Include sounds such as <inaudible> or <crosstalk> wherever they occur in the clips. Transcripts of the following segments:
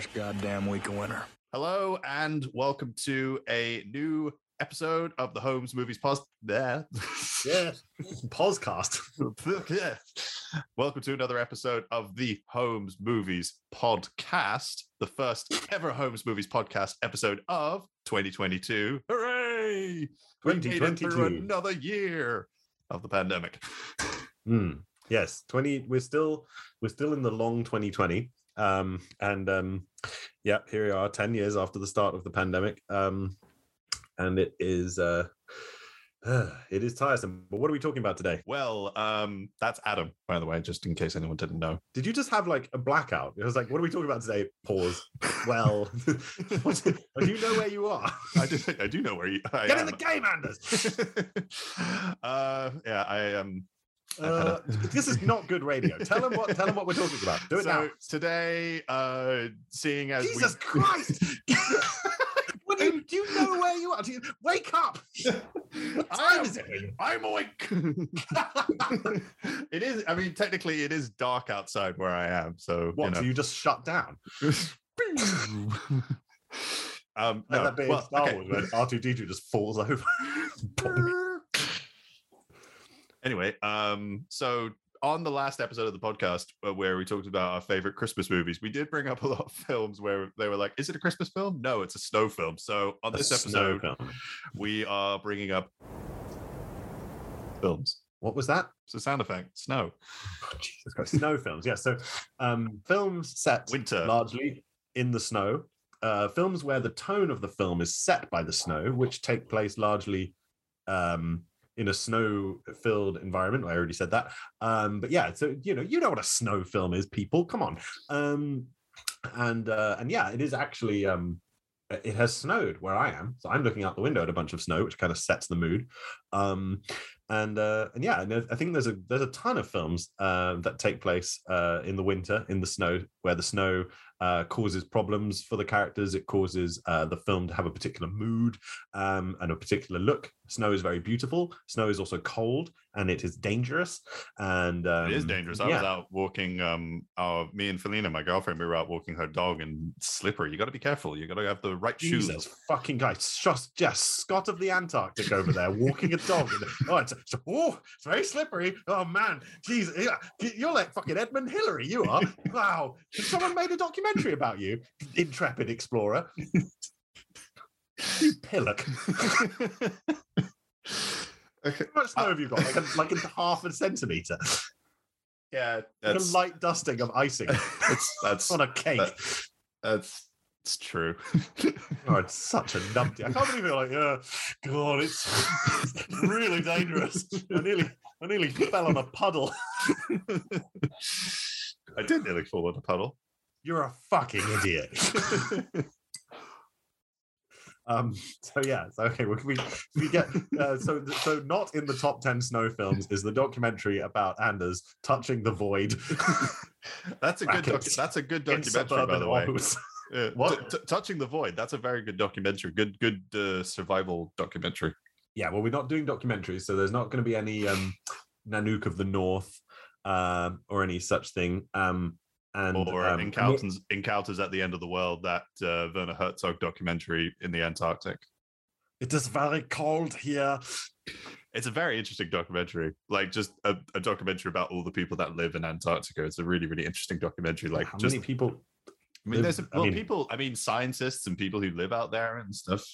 first goddamn week of winter. Hello and welcome to a new episode of the Holmes Movies Post. There. Yeah. <laughs> Podcast. yeah. <laughs> Welcome to another episode of the Holmes Movies Podcast, the first ever Holmes Movies Podcast episode of 2022. Hooray! We made it through another year of the pandemic. Hmm. Yes, 20 we're still we're still in the long 2020. Um and um yeah, here we are 10 years after the start of the pandemic. Um and it is uh <sighs> it is tiresome. But what are we talking about today? Well, um, that's Adam, by the way, just in case anyone didn't know. Did you just have like a blackout? It was like, what are we talking about today? Pause. <laughs> Well, <laughs> <laughs> what- do you know where you are? I do, I do know where you I Get in the game, Anders. uh, yeah, I am. Uh, <laughs> this is not good radio. Tell them what. Tell them what we're talking about. Do it so now. today, uh, seeing as Jesus we, Christ! <laughs> what do, you, do you know where you are? Do you, wake up! What time I'm, is it? I'm awake. <laughs> it is. I mean, technically, it is dark outside where I am. So What? you know. you just shut down? um, no, that bit well, Star okay. Wars R two D two just falls over. Anyway, um, so on the last episode of the podcast uh, where we talked about our favorite Christmas movies, we did bring up a <laughs> lot of films where they were like, "Is it a Christmas film?" No, it's a snow film. So on this A snow episode, film. we are bringing up films. What was that? It's a sound effect. Snow, Jesus Christ! Snow films. Yeah. So, um, films set winter. largely in the snow. Uh, films where the tone of the film is set by the snow, which take place largely um, in a snow-filled environment. I already said that. Um, but yeah, so you know, you know what a snow film is, people. Come on. Um, and uh, and yeah, it is actually. Um, it has snowed where I am, so I'm looking out the window at a bunch of snow, which kind of sets the mood. Um, and uh, and yeah, and I think there's a there's a ton of films uh, that take place uh, in the winter in the snow, where the snow uh, causes problems for the characters. It causes uh, the film to have a particular mood um, and a particular look. Snow is very beautiful. Snow is also cold and it is dangerous. And um, it is dangerous. I was out walking. Um, our me and Felina, my girlfriend, we were out walking her dog, and it's slippery. You got to be careful. You got to have the right shoes. Fucking guy, just, just Scott of the Antarctic over there walking <laughs> a dog. Oh, it's, it's- oh, it's very slippery. Oh man, jeez, yeah, you're like fucking Edmund Hillary. You are. <laughs> Wow, someone made a documentary about you, intrepid explorer. you pillock. <laughs> okay. How much snow have you got? Like a, <laughs> like a half a centimeter. Yeah, Like that's a light dusting of icing that's that's on a cake. that- that's it's true. <laughs> Oh, it's such a numpty. I can't believe it. Like, uh, God, it's, it's <laughs> really dangerous. I nearly, I nearly fell on a puddle. <laughs> I did nearly fall on a puddle. You're a fucking idiot. um. So yeah. So okay. We we, we get uh, so so not in the top ten snow films is the documentary about Anders touching the void That's a good. Doc- that's a good documentary, by the way. Oz. What? t- t- touching the void. That's a very good documentary. Good, good uh, survival documentary. yeah, well, we're not doing documentaries, so there's not going to be any um, Nanook of the North um, or any such thing. Um, and or um, encounters encounters at the end of the world. That uh, Werner Herzog documentary in the Antarctic. it is very cold here. It's a very interesting documentary. Like just a, a documentary about all the people that live in Antarctica. It's a really, really interesting documentary. Like How just many people? I mean, there's a, live- I well, mean- people. I mean, scientists and people who live out there and stuff.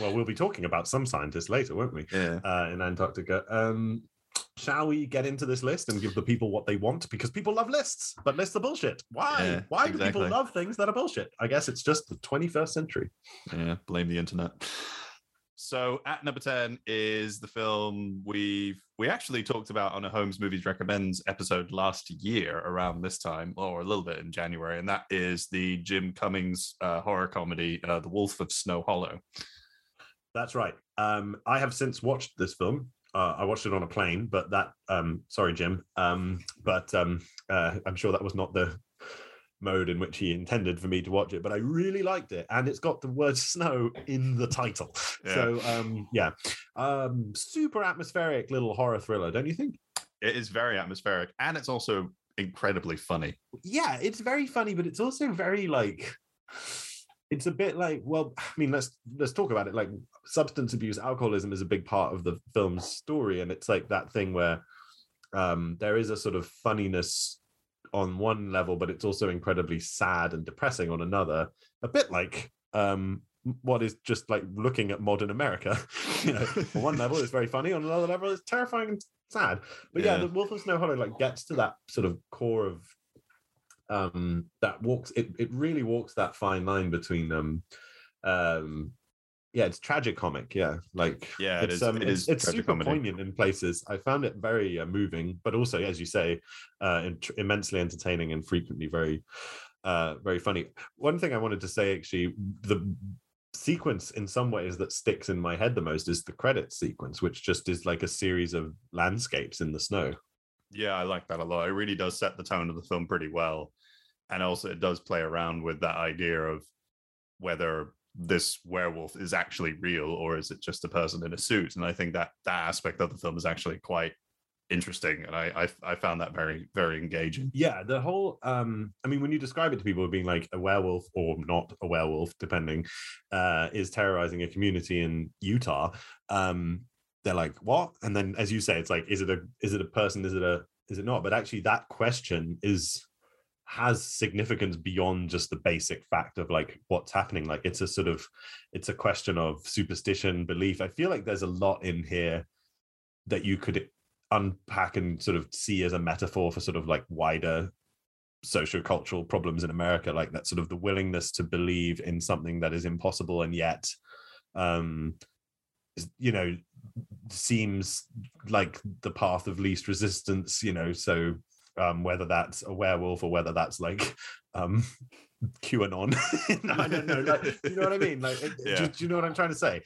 Well, we'll be talking about some scientists later, won't we? Yeah. Uh, in Antarctica. Um, shall we get into this list and give the people what they want? Because people love lists, but lists are bullshit. Why? Yeah, Why do people love things that are bullshit? I guess it's just the 21st century. Yeah, blame the internet. So at number 10 is the film we've we actually talked about on a Holmes Movies Recommends episode last year around this time, or a little bit in January, and that is the Jim Cummings uh, horror comedy, uh, The Wolf of Snow Hollow. That's right. Um, I have since watched this film. Uh, I watched it on a plane, but that um, sorry, Jim. Um, but um, uh, I'm sure that was not the mode in which he intended for me to watch it. But I really liked it, and it's got the word "snow" in the title. <laughs> Yeah. So um, yeah, um, super atmospheric little horror thriller, don't you think? It is very atmospheric and it's also incredibly funny. Yeah, it's very funny, but it's also very like it's a bit like well i mean let's let's talk about it like substance abuse alcoholism is a big part of the film's story and it's like that thing where um there is a sort of funniness on one level but it's also incredibly sad and depressing on another. A bit like um what is just like looking at modern america. <laughs> You know on one level it's very <laughs> funny. On another level it's terrifying and sad. But yeah, Yeah. the wolf of snow hollow like gets to that sort of core of um that walks it, it really walks that fine line between um um yeah it's tragic comic yeah like Yeah, it it's is- um it it's, is it's super poignant in places i found it very uh, moving but also as you say uh in- immensely entertaining and frequently very uh very funny one thing i wanted to say actually the sequence in some ways that sticks in my head the most is the credit sequence which just is like a series of landscapes in the snow Yeah, I like that a lot. It really does set the tone of the film pretty well. And also, it does play around with that idea of whether this werewolf is actually real or is it just a person in a suit. And I think that that aspect of the film is actually quite interesting. And I I, I found that very, very engaging. yeah the whole um i mean when you describe it to people being like a werewolf or not a werewolf depending uh is terrorizing a community in utah um they're like what and then as you say it's like is it a is it a person is it a is it not but actually that question is has significance beyond just the basic fact of like what's happening. Like it's a sort of it's a question of superstition belief. I feel like there's a lot in here that you could unpack and sort of see as a metaphor for sort of like wider socio-cultural problems in america like that sort of the willingness to believe in something that is impossible and yet um you know seems like the path of least resistance you know? So um whether that's a werewolf or whether that's like <laughs> um qanon <laughs> i don't know like, you know what i mean like Yeah. do, do you know what i'm trying to say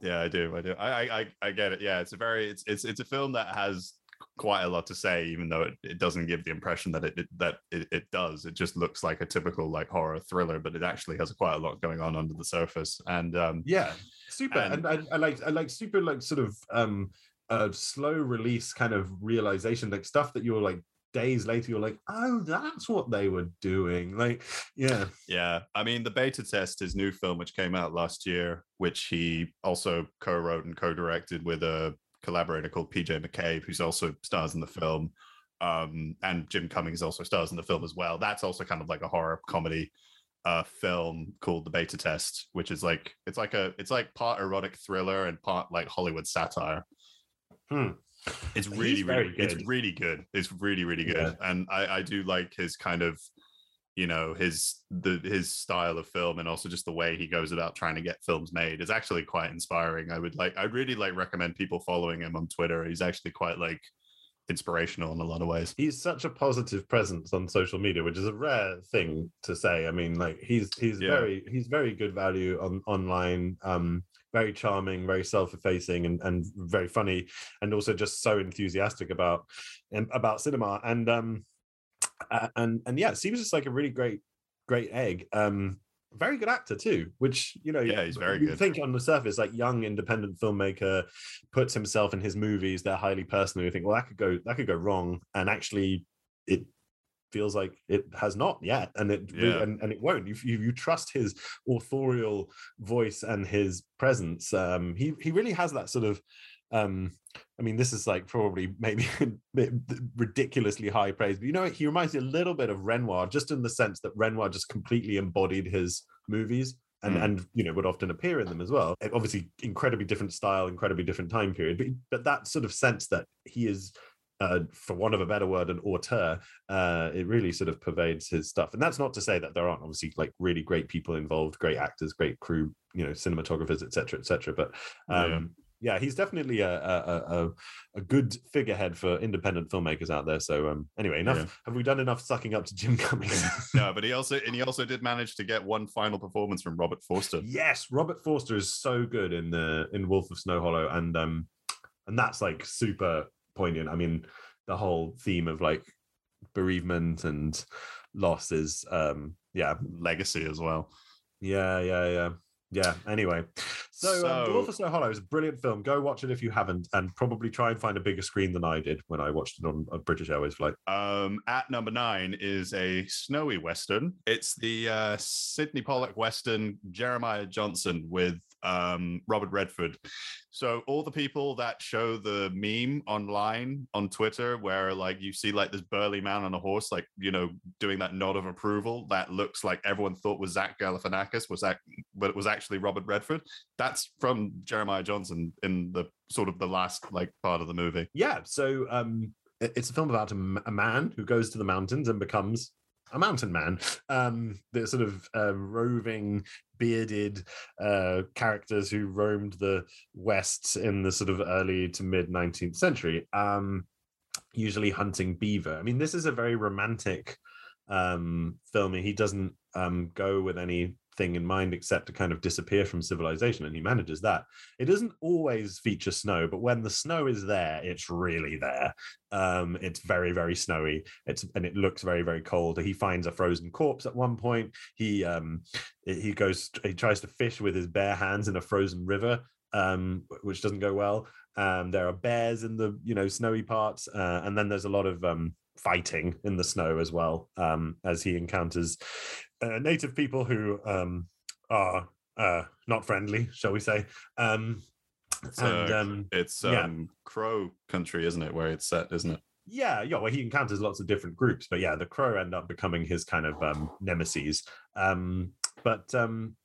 Yeah, I do. I do. I, I, I, get it. Yeah, it's a very, it's, it's, it's a film that has quite a lot to say, even though it, it doesn't give the impression that it, it that it, it does. It just looks like a typical like horror thriller, but it actually has quite a lot going on under the surface. And um, yeah super And- and, I, I like i like super like sort of um uh slow release kind of realization like stuff that you're like days later you're like oh that's what they were doing like yeah Yeah, I mean, the beta test, his new film, which came out last year, which he also co-wrote and co-directed with a collaborator called PJ McCabe, who's also stars in the film, um, and Jim Cummings also stars in the film as well. That's also kind of like a horror comedy uh, film called The Beta Test, which is like it's like a it's like part erotic thriller and part like Hollywood satire. Hmm. It's really, really, it's good. really good. It's really, really good, and I, I do like his kind of you know his the his style of film and also just the way he goes about trying to get films made is actually quite inspiring. I would like i'd really like recommend people following him on twitter. He's actually quite like inspirational in a lot of ways. He's such a positive presence on social media which is a rare thing to say. I mean like he's he's Yeah. very he's very good value on online. Um very charming very self-effacing and, and very funny and also just so enthusiastic about um, about cinema and um and and yeah seems just like a really great great egg um very good actor too which you know Yeah, he's very you good. think on the surface like young independent filmmaker puts himself in his movies they're highly personal you think well that could go that could go wrong and actually it feels like it has not yet and it Yeah. and, and it won't if you, you trust his authorial voice and his presence um he he really has that sort of um I mean, this is like probably maybe <laughs> ridiculously high praise, but you know, he reminds me a little bit of Renoir, just in the sense that Renoir just completely embodied his movies and Mm. and you know would often appear in them as well. Obviously, incredibly different style, incredibly different time period, but but that sort of sense that he is. Uh, for want of a better word, an auteur, uh, it really sort of pervades his stuff. And that's not to say that there aren't obviously like really great people involved, great actors, great crew, you know, cinematographers, etc., cetera, etc. Cetera. But um, Yeah. yeah, he's definitely a, a a a- a good figurehead for independent filmmakers out there. So um, anyway, enough. Yeah. Have we done enough sucking up to Jim Cummings? <laughs> no but he also and he also did manage to get one final performance from robert forster yes, Robert Forster is so good in the in Wolf of Snow Hollow, and um, and that's like super poignant. I mean, the whole theme of like bereavement and loss is um, yeah, legacy as well Yeah, yeah, yeah. Yeah. Anyway, So, um, So- Dwarf of Snow Hollow is a brilliant film. Go watch it if you haven't, and probably try and find a bigger screen than I did when I watched it on a British Airways flight. Um, at number nine is a snowy western. It's the uh, Sydney Pollack western Jeremiah Johnson with um, Robert Redford. So all the people that show the meme online on Twitter, where like you see like this burly man on a horse, like you know, doing that nod of approval, that looks like everyone thought was Zach Galifianakis, was that, but it was actually Robert Redford. That's from Jeremiah Johnson in the sort of the last like part of the movie. Yeah, so um, it's a film about a, a man who goes to the mountains and becomes a mountain man. Um, the sort of uh, roving, bearded uh, characters who roamed the West in the sort of early to mid 19th century, um, usually hunting beaver. I mean, this is a very romantic um, film. He doesn't um, go with anything in mind except to kind of disappear from civilization, and he manages that. It doesn't always feature snow, but when the snow is there, it's really there. Um, it's very, very snowy. It's and it looks very, very cold. He finds a frozen corpse at one point. He um, he goes, he tries to fish with his bare hands in a frozen river, um, which doesn't go well. Um, there are bears in the you know snowy parts, uh, and then there's a lot of um, fighting in the snow as well um, as he encounters uh, native people who um, are uh, not friendly, shall we say? Um, It's, and uh, um, It's yeah. um Crow country, isn't it? Where it's set, isn't it? yeah, yeah. Well, he encounters lots of different groups, but yeah, the crow end up becoming his kind of um, nemesis. Um, but um,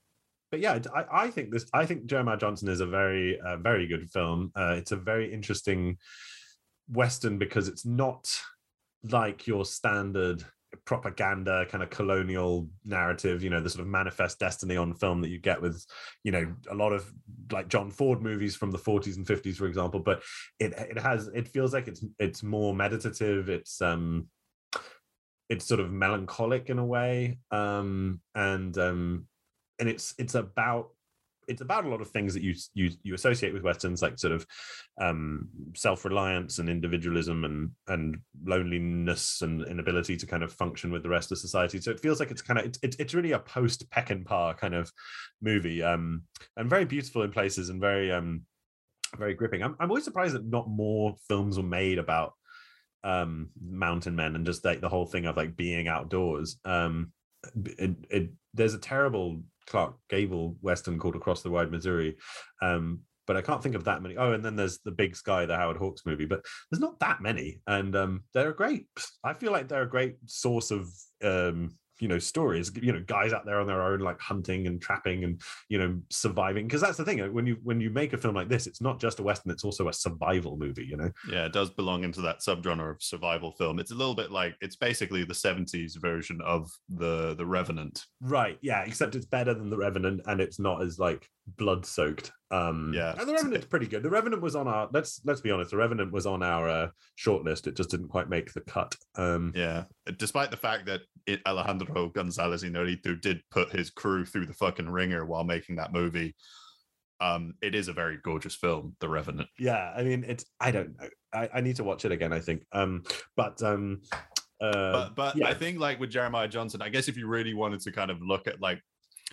but yeah, I, I think this. I think Jeremiah Johnson is a very uh, very good film. Uh, it's a very interesting western because it's not like your standard propaganda kind of colonial narrative you know the sort of manifest destiny on film that you get with you know a lot of like john ford movies from the 40s and 50s for example but it it has it feels like it's it's more meditative it's um it's sort of melancholic in a way um and um and it's it's about it's about a lot of things that you you you associate with westerns like sort of um self-reliance and individualism and and loneliness and inability to kind of function with the rest of society. So it feels like it's kind of it's, it's, really a post Peckinpah kind of movie um and very beautiful in places and very um very gripping. I'm, I'm always surprised that not more films were made about um mountain men and just like the whole thing of like being outdoors. Um it, it, there's a terrible Clark Gable Western called Across the Wide Missouri. Um, but I can't think of that many. Oh, and then there's the Big Sky, the Howard Hawks movie, but there's not that many, and um, they're a great. I feel like they're a great source of um, you know stories. You know, guys out there on their own, like hunting and trapping and you know surviving. Because that's the thing uh, when you when you make a film like this, it's not just a western; it's also a survival movie. You know. Yeah, it does belong into that subgenre of survival film. It's a little bit like it's basically the 70s version of the the Revenant. Right. Yeah. Except it's better than the Revenant, and it's not as like blood soaked. Um, Yeah. And the Revenant's pretty good. The Revenant was on our. Let's let's be honest. The Revenant was on our uh, shortlist. It just didn't quite make the cut. Um, Yeah, despite the fact that it, Alejandro Gonzalez Inarritu did put his crew through the fucking ringer while making that movie. Um, it is a very gorgeous film, The Revenant. yeah. I mean, it's. I don't know. I, I need to watch it again. I think. Um, but um, uh, but but yeah. I think like with Jeremiah Johnson, I guess if you really wanted to kind of look at like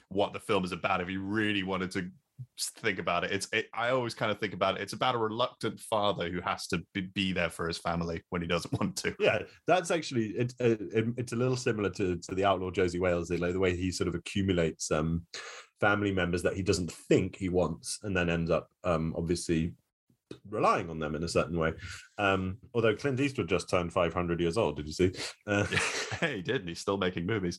what the film is about, if you really wanted to think about it, it's it, I always kind of think about it. It's about a reluctant father who has to be, be there for his family when he doesn't <laughs> want to. yeah, that's actually it, uh, it, it's a little similar to to the outlaw Josey Wales, like the way he sort of accumulates um family members that he doesn't think he wants, and then ends up um obviously relying on them in a certain way. Um, although Clint Eastwood just turned 500 years old, did you see? Uh, <laughs> he did, and he's still making movies.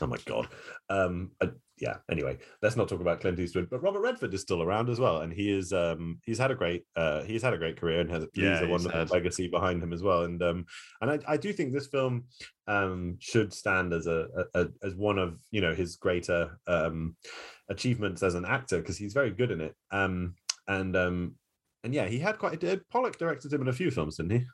oh my god. Um, uh, yeah. Anyway, let's not talk about Clint Eastwood, but Robert Redford is still around as well, and he is um he's had a great uh he's had a great career and has Yeah, a wonderful had- legacy behind him as well. And um and I, I do think this film um should stand as a, a, a as one of you know his greater um achievements as an actor because he's very good in it. Um and um and yeah, he had quite did Pollack directed him in a few films, didn't he?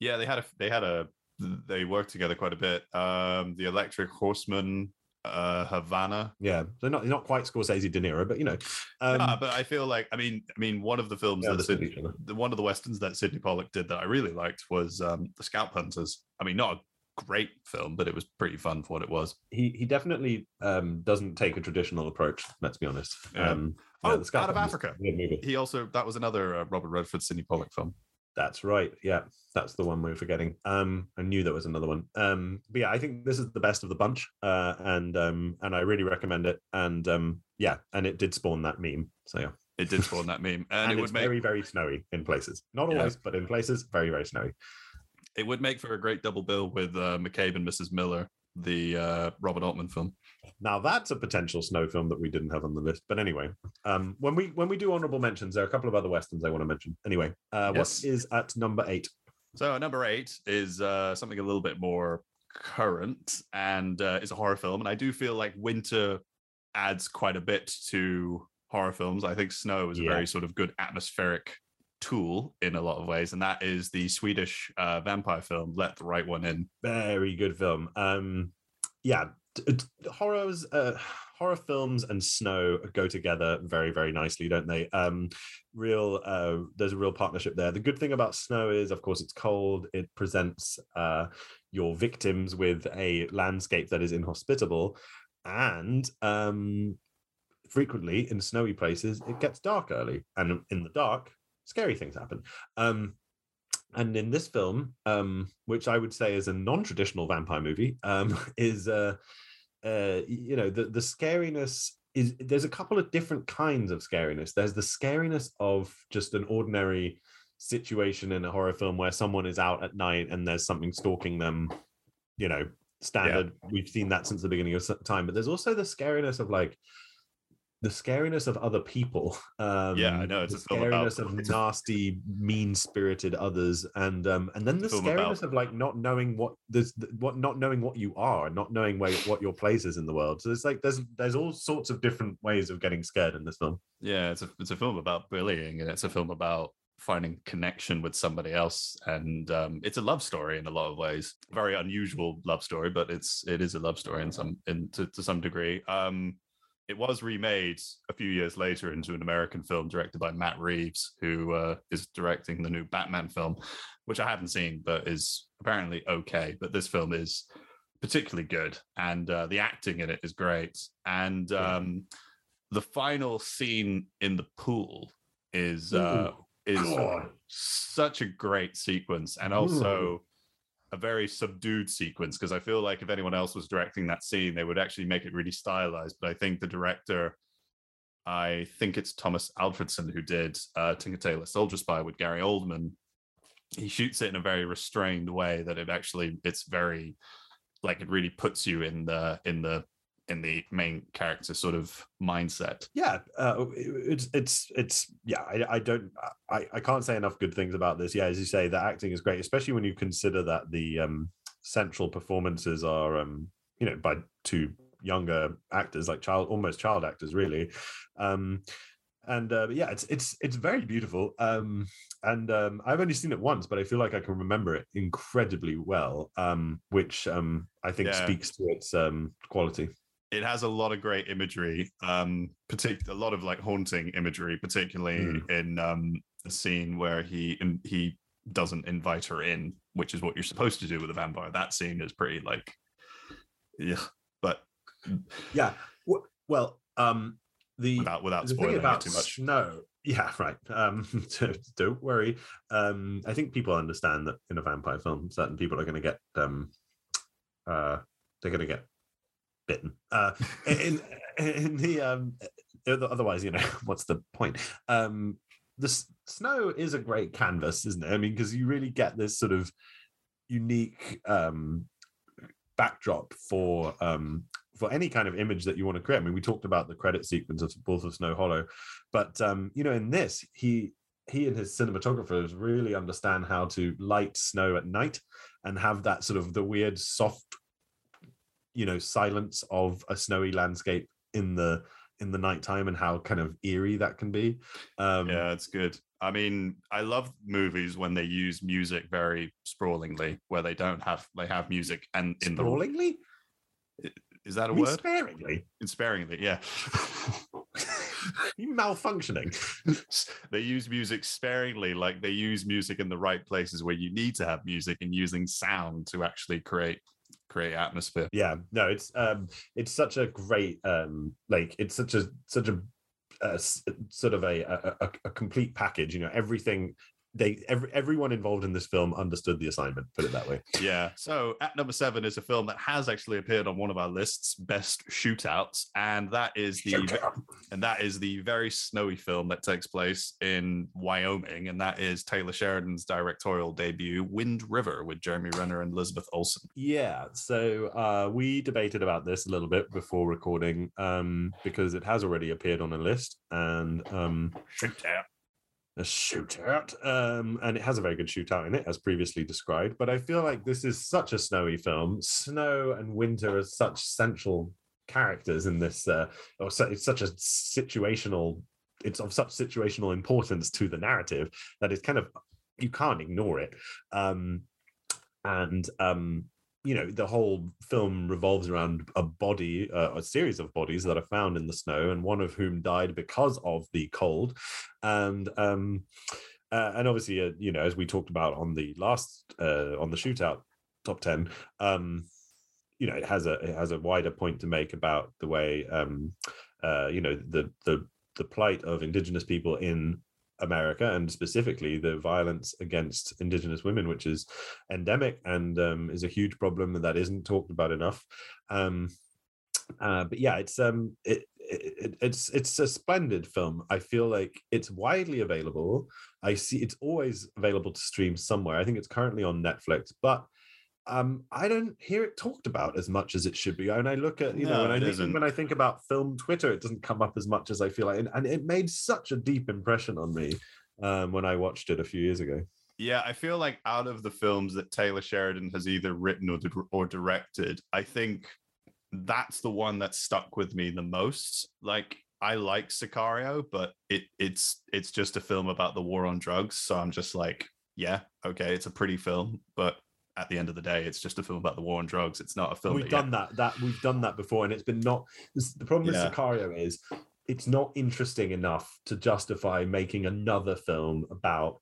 Yeah, they had a they had a they worked together quite a bit. Um, the Electric Horseman, uh, Havana. Yeah, so not not quite Scorsese De Niro, but you know, um, Nah, but I feel like I mean I mean one of the films they that understood Sid, each other. the one of the westerns that Sydney Pollack did that I really liked was um, the Scalp Hunters. I mean, not a great film, but it was pretty fun for what it was. He he definitely um, doesn't take a traditional approach. Let's be honest. Yeah. Um, Oh, yeah, Out of Africa. a good movie. He also that was another uh, Robert Redford, Sydney Pollack film. That's right. Yeah, that's the one we we're forgetting. Um, I knew there was another one. Um, but yeah, I think this is the best of the bunch, uh, and um, and I really recommend it. And um, yeah, and it did spawn that meme. So yeah, It did spawn that meme, and, <laughs> and, it would make very very snowy in places. Not Yeah. always, but in places, very very snowy. it would make for a great double bill with uh, McCabe and Mrs. Miller, the uh, Robert Altman film. Now that's a potential snow film that we didn't have on the list. But anyway, um, when we when we do honorable mentions, there are a couple of other westerns I want to mention. Anyway, uh, Yes. what is at number eight? So number eight is uh, something a little bit more current, and uh, is a horror film. And I do feel like winter adds quite a bit to horror films. I think snow is a Yeah. very sort of good atmospheric tool in a lot of ways, and that is the Swedish uh, vampire film "Let the Right One In." Very good film. Um, yeah, horrors, uh, horror films, and snow go together very, very nicely, don't they? Um, real, uh, there's a real partnership there. The good thing about snow is, of course, it's cold. It presents uh, your victims with a landscape that is inhospitable, and um, frequently in snowy places, it gets dark early, and in the dark, scary things happen. Um, and in this film, um, which I would say is a non-traditional vampire movie, um, <laughs> is uh, uh, you know the the scariness is there's a couple of different kinds of scariness. There's the scariness of just an ordinary situation in a horror film where someone is out at night and there's something stalking them. You know, standard. We've seen that since the beginning of time. But there's also the scariness of like the scariness of other people. <laughs> Um, Yeah, I know, it's the a film about- scariness of <laughs> nasty, mean-spirited others, and um, and then the scariness about- of like not knowing what there's what not knowing what you are, not knowing where what your place is in the world. So it's like there's there's all sorts of different ways of getting scared in this film. Yeah, it's a it's a film about bullying, and it's a film about finding connection with somebody else, and um, it's a love story in a lot of ways. Very unusual love story, but it's it is a love story in some in to, to some degree. Um, it was remade a few years later into an American film directed by Matt Reeves, who uh, is directing the new Batman film, which I haven't seen, but is apparently okay. But this film is particularly good, and uh, the acting in it is great. And um, the final scene in the pool is uh, is such a great sequence, and also a very subdued sequence because I feel like if anyone else was directing that scene, they would actually make it really stylized. But I think the director, I think it's Tomas Alfredson who did uh, Tinker Tailor Soldier Spy with Gary Oldman. He shoots it in a very restrained way that it actually it's very like it really puts you in the in the in the main character sort of mindset. yeah uh, it's it's it's yeah I, I don't I, I can't say enough good things about this yeah as you say the acting is great especially when you consider that the um central performances are um you know by two younger actors like child almost child actors really um and uh, yeah it's it's it's very beautiful um and um i've only seen it once but i feel like i can remember it incredibly well um which um i think Yeah. speaks to its um quality it has a lot of great imagery um partic- a lot of like haunting imagery particularly Mm. in um the scene where he he doesn't invite her in which is what you're supposed to do with a vampire that scene is pretty like yeah but yeah well um the without without the thing spoiling it about too much No, yeah <laughs> right um <laughs> don't worry um i think people understand that in a vampire film certain people are going to get um uh they're going to get bitten uh in in the um otherwise you know <laughs> what's the point? Um the s- snow is a great canvas isn't it? I mean because you really get this sort of unique um backdrop for um for any kind of image that you want to create. I mean, we talked about the credit sequence of Wolf of Snow Hollow, but um, you know, in this, he he and his cinematographers really understand how to light snow at night and have that sort of the weird soft, you know, silence of a snowy landscape in the in the nighttime and how kind of eerie that can be. Um, yeah it's good i mean i love movies when they use music very sprawlingly where they don't have they have music and in the sprawlingly, is that a mean, word sparingly, In sparingly yeah <laughs> you malfunctioning. <laughs> they use music sparingly like they use music in the right places where you need to have music and using sound to actually create atmosphere. Yeah, no, it's um, it's such a great um, like it's such a such a, s- sort of a a- a complete package. You know, everything they every, everyone involved in this film understood the assignment. Put it that way. Yeah. So at number seven is a film that has actually appeared on one of our lists, best shootouts, and that is the and that is the very snowy film that takes place in Wyoming, and that is Taylor Sheridan's directorial debut, Wind River, with Jeremy Renner and Elizabeth Olsen. Yeah, so uh, we debated about this a little bit before recording um, because it has already appeared on a list and um, Shootout. A shootout, um, and it has a very good shootout in it, as previously described. But I feel like this is such a snowy film. Snow and winter are such central characters in this, uh, or su- it's such a situational. It's of such situational importance to the narrative that it's kind of you can't ignore it. Um, and um, you know the whole film revolves around a body uh, a series of bodies that are found in the snow and one of whom died because of the cold. And um uh, and obviously uh, you know as we talked about on the last uh on the shootout top 10 um you know it has a it has a wider point to make about the way um uh you know the the the plight of indigenous people in America and specifically the violence against indigenous women, which is endemic and um, is a huge problem that isn't talked about enough. Um, uh, but yeah, it's um, it, it, it's it's a splendid film. I feel like it's widely available. I see it's always available to stream somewhere. I think it's currently on Netflix, but um, I don't hear it talked about as much as it should be. And I look at you know No, when I think when I think about film Twitter, it doesn't come up as much as I feel like, and, and it made such a deep impression on me um, when I watched it a few years ago. Yeah, I feel like out of the films that Taylor Sheridan has either written or, or directed, I think that's the one that stuck with me the most. Like I like Sicario, but it it's it's just a film about the war on drugs. So I'm just like, yeah, okay, it's a pretty film, but at the end of the day, it's just a film about the war on drugs. It's not a film. we've that, done that that we've done that before and it's been not this- the problem Yeah. with sicario is it's not interesting enough to justify making another film about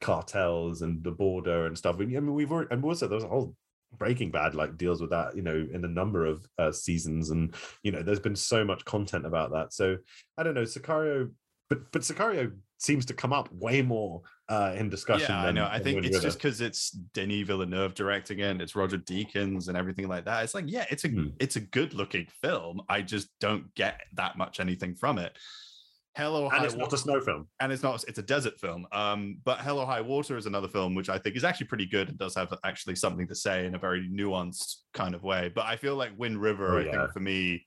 cartels and the border and stuff i mean we've already and also there's a whole breaking bad like deals with that you know in a number of uh, seasons and you know there's been so much content about that so i don't know sicario but but sicario seems to come up way more uh in discussion Yeah, I know. I think Wind it's River. just because it's Denis Villeneuve directing it, and it's Roger Deakins and everything like that. It's like, yeah, it's a Hmm. it's a good looking film. I just don't get that much anything from it. Hello, and High it's Wa- not a snow film and it's not it's a desert film um but hell or high water is another film which i think is actually pretty good and does have actually something to say in a very nuanced kind of way but i feel like wind river Oh, i think for me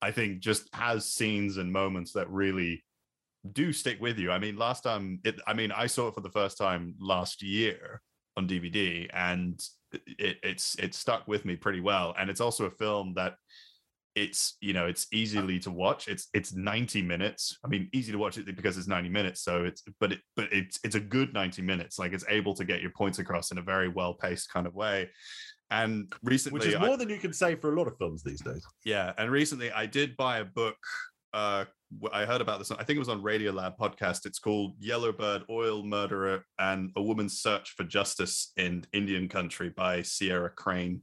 i think just has scenes and moments that really do stick with you. I mean last time it i mean i saw it for the first time last year on dvd and it, it's it stuck with me pretty well. And it's also a film that it's you know it's easily to watch. It's it's 90 minutes. I mean easy to watch it because it's 90 minutes so it's but it but it's it's a good 90 minutes. Like it's able to get your points across in a very well paced kind of way. And recently which is I- more than you can say for a lot of films these days. Yeah, and recently I did buy a book. Uh, I heard about this. I think it was on Radiolab podcast. It's called Yellowbird, Oil Murderer, and a Woman's Search for Justice in Indian Country by Sierra Crane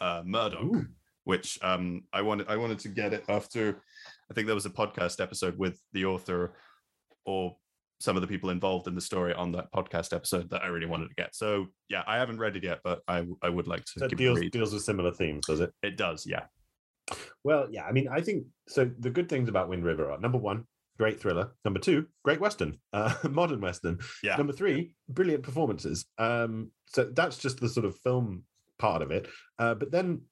uh, Murdoch. Ooh. Which um, I wanted. I wanted to get it after. I think there was a podcast episode with the author or some of the people involved in the story on that podcast episode that I really wanted to get. So yeah, I haven't read it yet, but I I would like to So it give it a deals read. deals with similar themes, does it? It does, yeah. Well, yeah. I mean, I think so. The good things about Wind River are number one, great thriller. Number two, great western, <laughs> uh, modern western. Yeah. Number three, brilliant performances. Um, so that's just the sort of film part of it. Uh, but then,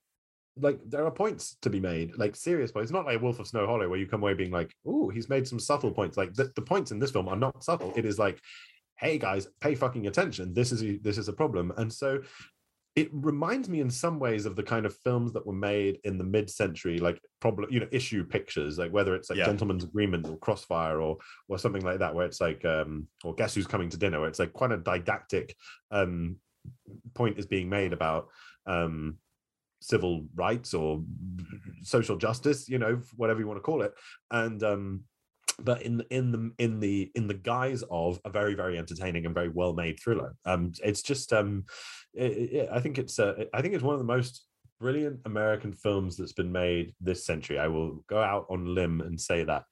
like, there are points to be made, like serious points. It's not like Wolf of Snow Hollow, where you come away being like, "Oh, he's made some subtle points." Like the, the points in this film are not subtle. It is like, "Hey guys, pay fucking attention. This is a, this is a problem." And so it reminds me in some ways of the kind of films that were made in the mid-century like problem you know issue pictures like whether it's like Yeah. gentleman's agreement or crossfire or or something like that where it's like um or guess who's coming to dinner where it's like quite a didactic um point is being made about um civil rights or social justice you know whatever you want to call it and um but in in the in the in the guise of a very very entertaining and very well made thriller um it's just um it, it- I think it's uh, I think it's one of the most brilliant American films that's been made this century. I will go out on limb and say that.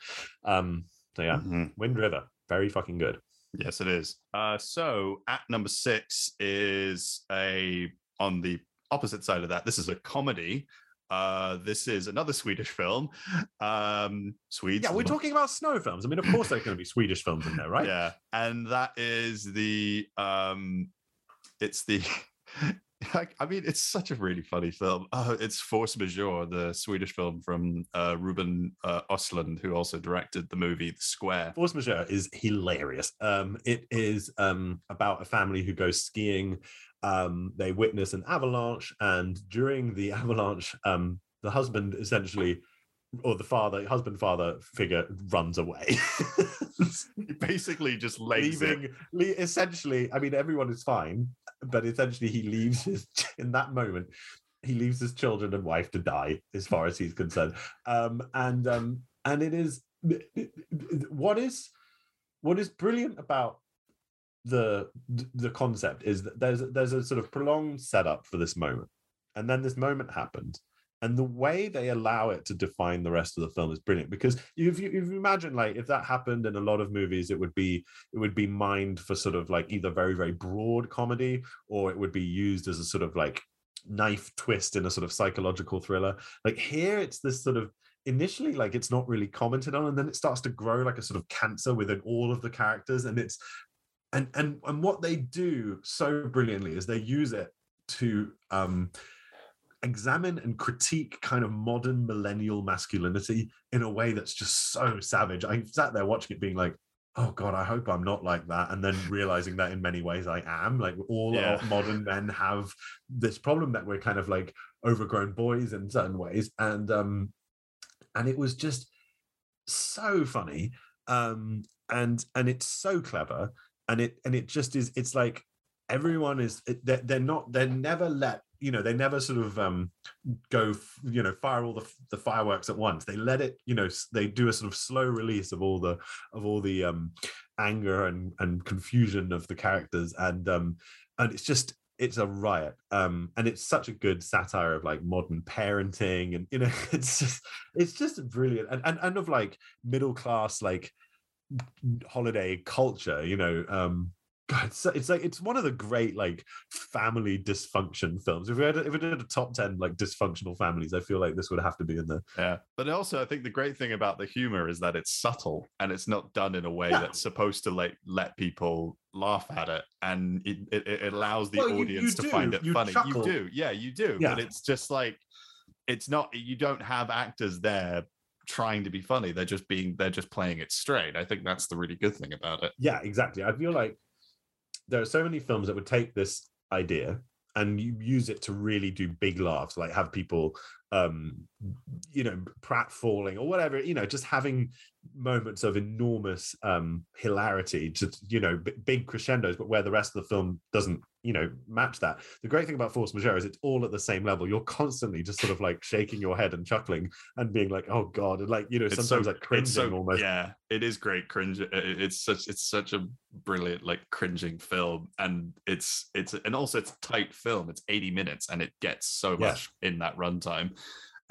Um, so yeah, Mhm. Wind River, very fucking good. Yes, it is. Uh, so at number six is a on the opposite side of that. This is a comedy. Uh, this is another Swedish film. Um, Swedes. Yeah, we're talking about snow films. I mean, of course, there's going to be Swedish films in there, right? Yeah, and that is the um, it's the. <laughs> I mean, it's such a really funny film. Uh, <laughs> it's Force Majeure, the Swedish film from uh, Ruben uh, Östlund, who also directed the movie The Square. Force Majeure is hilarious. Um, it is um, about a family who goes skiing. Um, they witness an avalanche, and during the <laughs> avalanche, um, the husband essentially, or the father, husband father figure runs away. <laughs> He basically just leaving le- essentially i mean everyone is fine but essentially he leaves his in that moment he leaves his children and wife to die as far as he's concerned um and um and it is what is what is brilliant about the the concept is that there's there's a sort of prolonged setup for this moment. And then this moment happens and the way they allow it to define the rest of the film is brilliant because if you, if you imagine like if that happened in a lot of movies it would be it would be mined for sort of like either very very broad comedy or it would be used as a sort of like knife twist in a sort of psychological thriller. Like here it's this sort of initially like it's not really commented on and then it starts to grow like a sort of cancer within all of the characters and it's and and and what they do so brilliantly is they use it to um examine and critique kind of modern millennial masculinity in a way that's just so savage. I sat there watching it being like, oh God, I hope I'm not like that. And then realizing that in many ways I am. Like all Yeah. of modern men have this problem that we're kind of like overgrown boys in certain ways. And um and it was just so funny. Um and and it's so clever. And it and it just is, it's like everyone is they're, they're not they're never let you know they never sort of um go you know fire all the, the fireworks at once. They let it you know they do a sort of slow release of all the of all the um anger and and confusion of the characters and um and it's just it's a riot. Um and it's such a good satire of like modern parenting and you know <laughs> it's just it's just brilliant. And and, and of like middle class like holiday culture you know um <laughs> God, it's, it's like it's one of the great like family dysfunction films. If we had if we did a top ten like dysfunctional families, I feel like this would have to be in there. Yeah, but also I think the great thing about the humor is that it's subtle and it's not done in a way Yeah. that's supposed to like let people laugh at it, and it it, it allows the Well, you- you audience to find it You funny. chuckle. You do, yeah, you do. Yeah. But it's just like it's not. You don't have actors there trying to be funny. They're just being. They're just playing it straight. I think that's the really good thing about it. Yeah, exactly. I feel like there are so many films that would take this idea and you use it to really do big laughs, like have people, um, you know, pratfalling or whatever, you know, just having moments of enormous um, hilarity, just you know, b- big crescendos, but where the rest of the film doesn't, you know, match that. The great thing about Force Majeure is it's all at the same level. You're constantly just sort of like shaking your head and chuckling and being like, "Oh God," and like you know, It's sometimes so, like cringing so, almost. Yeah, it is great cringe. It's such it's such a brilliant like cringing film, and it's it's and also it's a tight film. It's eighty minutes, and it gets so Yeah. much in that runtime. you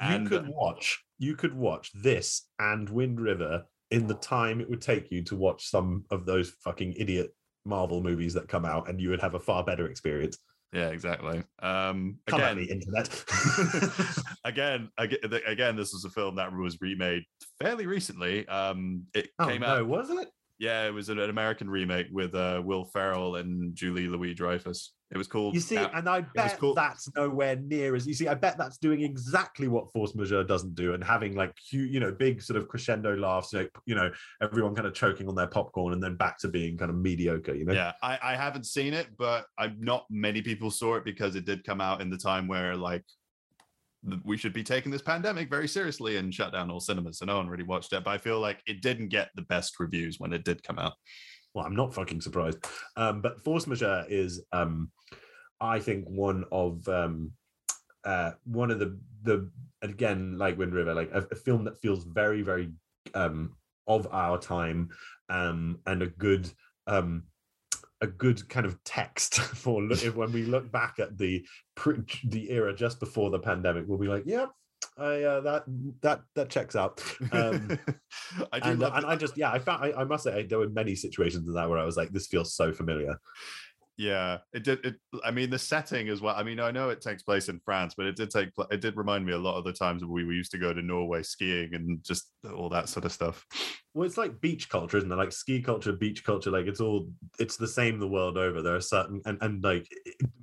And could watch you could watch this and wind river in the time it would take you to watch some of those fucking idiot marvel movies that come out and you would have a far better experience yeah, exactly. Um, come again, internet <laughs> <laughs> again, again, this was a film that was remade fairly recently. Um, it oh came no out. was it Yeah, it was an, an American remake with uh, Will Ferrell and Julie Louis Dreyfus. It was called. you see and i bet cool. that's nowhere near as you see i bet that's doing exactly what force majeure doesn't do and having like hu- you know big sort of crescendo laughs like you know everyone kind of choking on their popcorn and then back to being kind of mediocre you know Yeah, I, I haven't seen it, but I'm not many people saw it because it did come out in the time where like we should be taking this pandemic very seriously and shut down all cinemas. So no one really watched it. But I feel like it didn't get the best reviews when it did come out. Well i'm not fucking surprised. Um but force majeure is um i think one of um uh one of the the again like wind river like a, a film that feels very very um of our time um and a good um a good kind of text <laughs> for when we look back at the the era just before the pandemic, we'll be like, yeah, I uh, that that that checks out. Um, <laughs> I do and, and I just yeah, I found I, I must say there were many situations in that where I was like, this feels so familiar. Yeah, it did. It, I mean, the setting as well. I mean, I know it takes place in France, but it did take. It did remind me a lot of the times we, we used to go to Norway skiing and just all that sort of stuff. Well, it's like beach culture, isn't it? Like ski culture, beach culture, like it's all it's the same the world over. There are certain and and like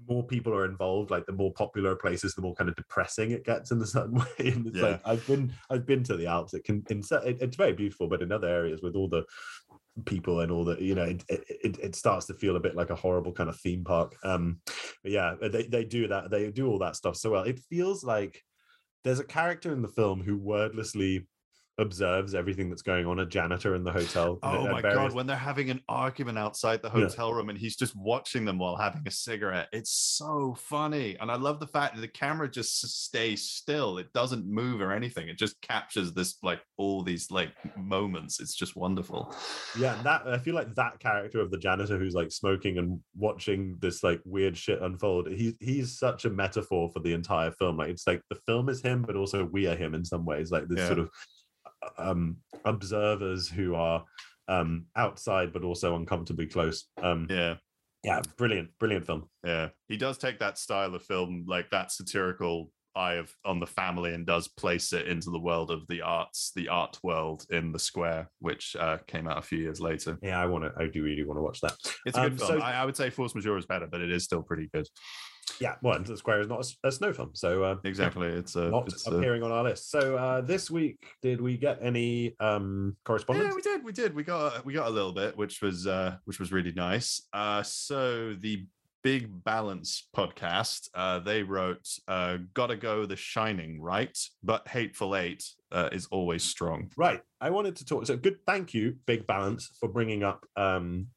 more people are involved. Like the more popular places, the more kind of depressing it gets in a certain <laughs> way. And it's Yeah. like I've been I've been to the Alps. It can in it's very beautiful, but in other areas with all the people and all the you know it, it, it- it starts to feel a bit like a horrible kind of theme park. Um but yeah they, they do that they do all that stuff so well. It feels like there's a character in the film who wordlessly observes everything that's going on a janitor in the hotel Oh my various- god, when they're having an argument outside the Yeah. hotel room and he's just watching them while having a cigarette. It's so funny. And I love the fact that the camera just stays still. It doesn't move or anything. It just captures this like all these like moments. It's just wonderful. yeah and that i feel like that character of the janitor who's like smoking and watching this like weird shit unfold he's he's such a metaphor for the entire film like it's like the film is him but also we are him in some ways like this Yeah. sort of um observers who are um outside but also uncomfortably close um Yeah. yeah brilliant brilliant film Yeah, he does take that style of film, like that satirical eye of on the family, and does place it into the world of the arts, the art world in the square, which uh, came out a few years later. yeah i want to i do really want to watch that It's a good Um, film. so- I, I would say Force Majeure is better, but it is still pretty good. Yeah well and the square is not a snow film so uh. Exactly, it's a. not it's a appearing on our list so uh this week did we get any um correspondence yeah, we did, we did, we got we got a little bit, which was uh, which was really nice. Uh, so the Big Balance podcast, uh, they wrote, uh, "Gotta go, The Shining, right? But Hateful Eight uh, is always strong." Right. I wanted to talk. So good. Thank you, Big Balance, for bringing up um,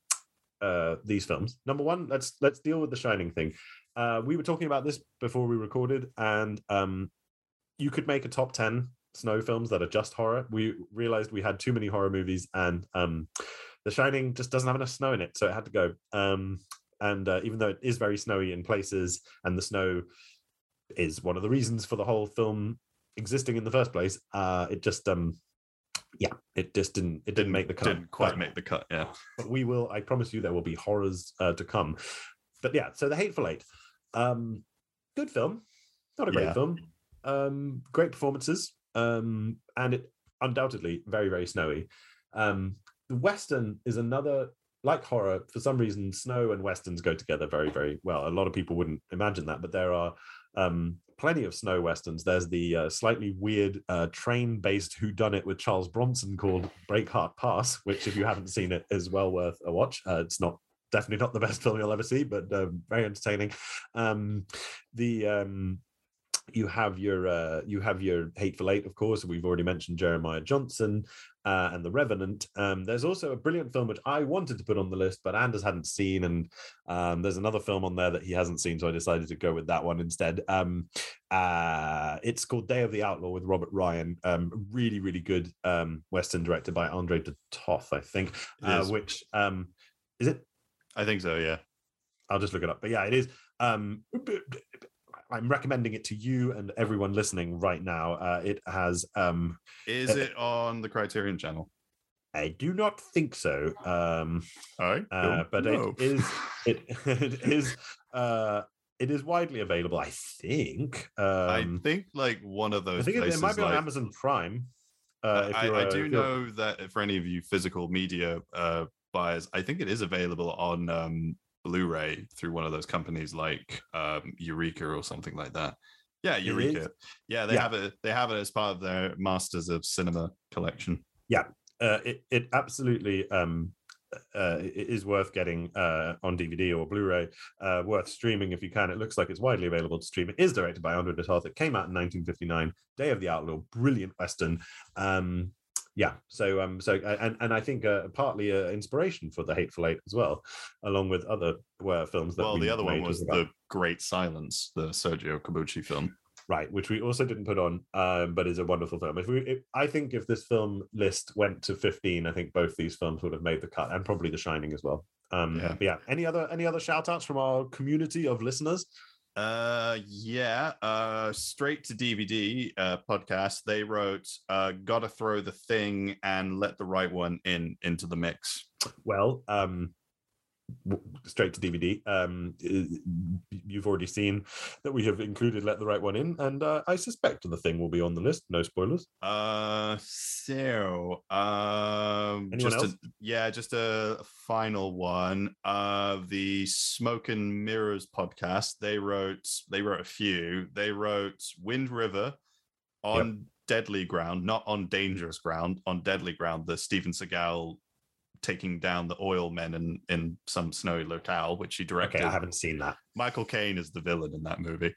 uh, these films. Number one, let's let's deal with the Shining thing. Uh, we were talking about this before we recorded, and um, you could make a top ten snow films that are just horror. We realized we had too many horror movies, and um, The Shining just doesn't have enough snow in it, so it had to go. Um, and uh, even though it is very snowy in places, and the snow is one of the reasons for the whole film existing in the first place, uh, it just um, yeah, it just didn't it didn't make the cut. Didn't quite but, make the cut. Yeah. but we will. I promise you, there will be horrors uh, to come. But yeah, so the Hateful Eight, um, good film, not a great Yeah. film, um, great performances, um, and it undoubtedly very very snowy. Um, the Western is another like horror for some reason. Snow and westerns go together very very well. A lot of people wouldn't imagine that, but there are um, plenty of snow westerns. There's the uh, slightly weird uh, train-based Who Done It with Charles Bronson called Breakheart Pass, which, if you haven't seen it, is well worth a watch. Uh, it's not definitely not the <laughs> best film you'll ever see, but um, very entertaining. Um, the um, you have your uh, you have your Hateful Eight, of course. We've already mentioned Jeremiah Johnson uh, and The Revenant. Um, there's also a brilliant film which I wanted to put on the list, but Anders hadn't seen, and um, there's another film on there that he hasn't seen, so I decided to go with that one instead. Um, uh, it's called Day of the Outlaw with Robert Ryan. Um, really, really good um, Western directed by Andre de Toth, I think. Uh, which um, is it? I think so. Yeah. I'll just look it up. But yeah, it is. Um, I'm recommending it to you and everyone listening right now. Uh, it has. Um, Is Uh, it on the Criterion Channel? I do not think so. Um, All right. uh, but no. <laughs> it is. <laughs> It, it is. Uh, it is widely available. I think. I Um, think like one of those. I think it, places. it might be on Amazon Prime. Uh, if I, I do know that for any of you physical media uh, buyers, I think it is available on um, Blu-ray through one of those companies like um, Eureka or something like that. Yeah. Eureka. Yeah, they Yeah. have it. They have it as part of their Masters of Cinema collection. uh, it it absolutely um, uh, it is worth getting uh, on DVD or Blu-ray. Uh, worth streaming if you can. It looks like it's widely available to stream. It is directed by Andre de. It came out in 1959. Day of the Outlaw, brilliant western. Um, yeah, so um, so and and I think uh, partly uh, inspiration for the Hateful Eight as well, along with other uh, films that. Well, we the other one was about. the Great Silence, the Sergio Corbucci film. right, which we also didn't put on, um, but is a wonderful film. If we, if, I think if this film list went to fifteen, I think both these films would have made the cut, and probably The Shining as well. Um, Yeah. Yeah. Any other any other shout outs from our community of listeners? Uh, yeah. Uh, straight to DVD uh, podcast. They wrote, uh, "Gotta throw the thing and let the right one in into the mix." Well, um, straight to DVD. Um, you've already seen that we have included "Let the Right One In," and uh, I suspect the thing will be on the list. No spoilers. Uh, so um, Anyone just else? a, yeah, just a final one. Uh, the Smoke and Mirrors podcast. They wrote they wrote a few. They wrote Wind River on deadly ground, not on dangerous ground. On deadly ground, the Steven Seagal taking down the oil men in in some snowy locale, which he directed. Okay, I haven't seen that. Michael Caine is the villain in that movie.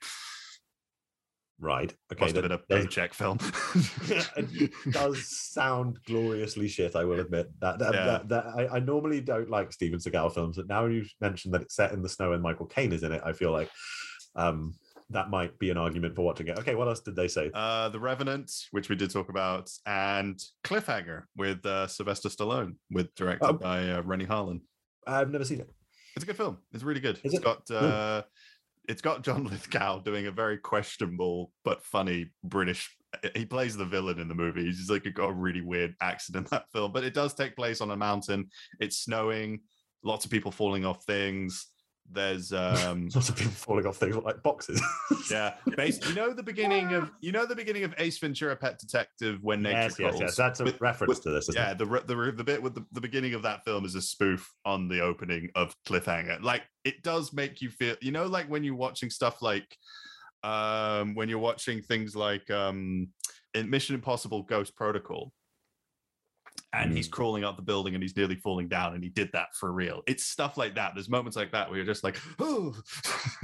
Right. Okay. Must have been a paycheck film. <laughs> it does sound gloriously shit. I will admit that. that, Yeah. that, that I, I normally don't like Steven Seagal films, but now you've mentioned that it's set in the snow and Michael Caine is in it. I feel like um, that might be an argument for watching it. Okay, what else did they say? uh, The Revenant, which we did talk about, and Cliffhanger with uh, Sylvester Stallone, with directed Oh. by uh, Renny Harlin. I've never seen it. It's a good film. It's really good. Is It's it? got uh, it's got John <laughs> Lithgow doing a very questionable but funny British. He plays the villain in the movie. He's like got a really weird accent in <laughs> that film, but it does take place on a mountain. It's snowing. Lots of people falling off things. <laughs> There's um Lots of people falling off things like boxes. yeah, based, you know the beginning of <laughs> you know the beginning of Ace Ventura: Pet Detective when nature yes, yes, calls. yes. That's a With- reference with- to this. Isn't yeah, it? the, the the bit with the, the beginning of that film is a spoof on the opening of Cliffhanger. Like it does make you feel, you know, like when you're watching stuff like um when you're watching things like um in Mission Impossible Ghost Protocol. And he's crawling up the building and he's nearly falling down, and he did that for real. It's stuff like that. There's moments like that where you're just like, oh, <gasps>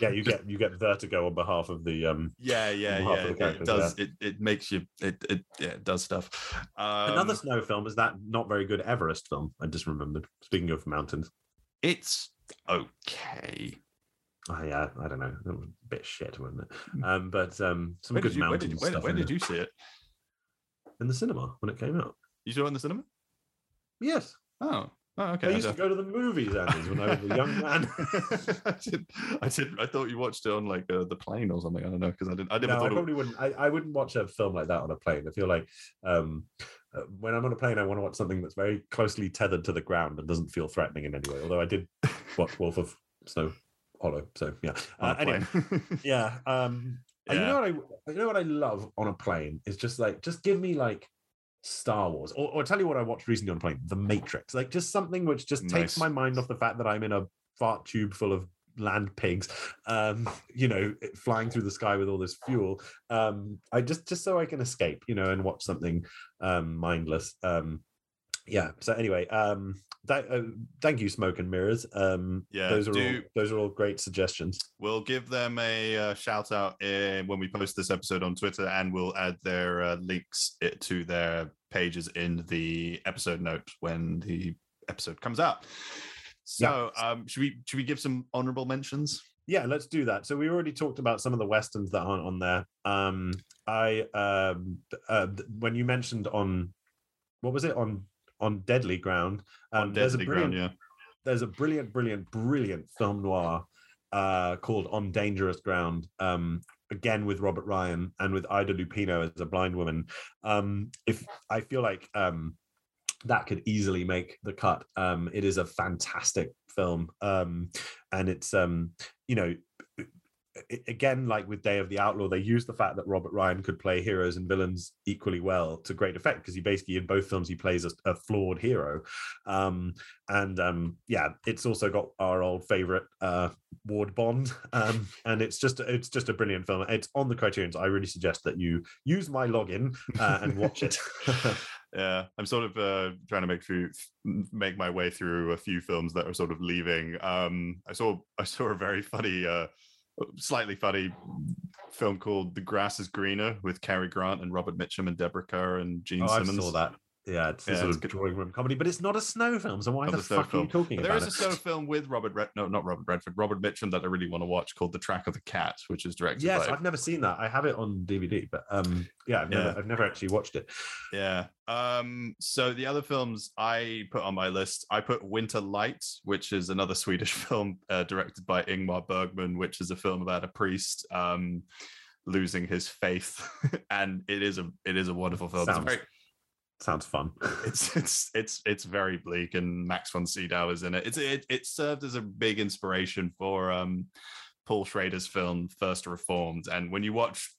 Yeah, you get you get vertigo on behalf of the um yeah, yeah, yeah. It does. It it makes you. It it yeah, it does stuff. Um, another snow film is that not very good Everest film. I just remembered. Speaking of mountains. It's okay. Oh, yeah, I don't know. It was a bit shit, wasn't it? Hmm. Um, but um, some good you, when mountain did, you- when, stuff when did you see it? In the cinema when it came out. You saw it in the cinema? Yes, Oh, oh okay. I used to go to the movies, Anders, when I was a young <laughs> man. <laughs> I did. I did. I thought you watched it on like uh, the plane or something. I don't know because I didn't. I never no, I thought. it, probably wouldn't. I, I wouldn't watch a film like that on a plane. I feel like um, uh, when I'm on a plane, I want to watch something that's very closely tethered to the ground and doesn't feel threatening in any way. Although I did <laughs> watch Wolf of Snow Hollow, so yeah. Uh, anyway, yeah. Um, and you know what I you know what I love on a plane is just like just give me like Star Wars or, or tell you what I watched recently on a plane, The Matrix. Like just something which just takes my mind off the fact that I'm in a fart tube full of land pigs um <laughs> you know flying through the sky with all this fuel um i just just so i can escape you know and watch something um mindless um yeah so anyway um that, uh, thank you smoke and mirrors um Yeah, those are all those are all great suggestions We'll give them a uh, shout out in, when we post this episode on Twitter, and we'll add their uh, links i- to their pages in the episode note when the episode comes out. So, um, should we should we give some honorable mentions? Yeah, let's do that. So we already talked about some of the westerns that aren't on there. Um, I um, uh, when you mentioned on what was it on on Deadly Ground? Um, on there's a Deadly brilliant Ground, yeah. there's a brilliant, brilliant, brilliant film noir uh, called On Dangerous Ground. Um, again with Robert Ryan and with Ida Lupino as a blind woman. Um, if I feel like um, that could easily make the cut. Um, it is a fantastic film, um, and it's um, you know. Again, like with Day of the Outlaw, they use the fact that Robert Ryan could play heroes and villains equally well to great effect because he basically in both films he plays a, a flawed hero, um, and um, yeah, it's also got our old favorite uh, Ward Bond, um, and it's just it's just a brilliant film. It's on the Criterion. So I really suggest that you use my login uh, and <laughs> watch it. <laughs> yeah i'm sort of uh trying to make through make my way through a few films that are sort of leaving um i saw i saw a very funny uh slightly funny film called the grass is greener with Cary grant and robert mitchum and deborah kerr and gene oh, I simmons saw that. Yeah, it's a Yeah, sort it's of good. drawing room comedy, but it's not a snow film. So why Not the a fuck are you talking But there about is a snow film with Robert Red no not Robert Redford Robert Mitchum that I really want to watch called The Track of the Cat, which is directed Yes, by I've never seen that. I have it on DVD, but um, yeah, I've never, I've never actually watched it. Yeah. Um, so the other films I put on my list, I put Winter Light, which is another Swedish <laughs> film uh, directed by Ingmar Bergman, which is a film about a priest um, losing his faith, <laughs> and it is a it is a wonderful film. It's, Sounds- Sounds fun. <laughs> it's it's it's it's very bleak, and Max von Sydow is in it. It's it it served as a big inspiration for um, Paul Schrader's film First Reformed, and when you watch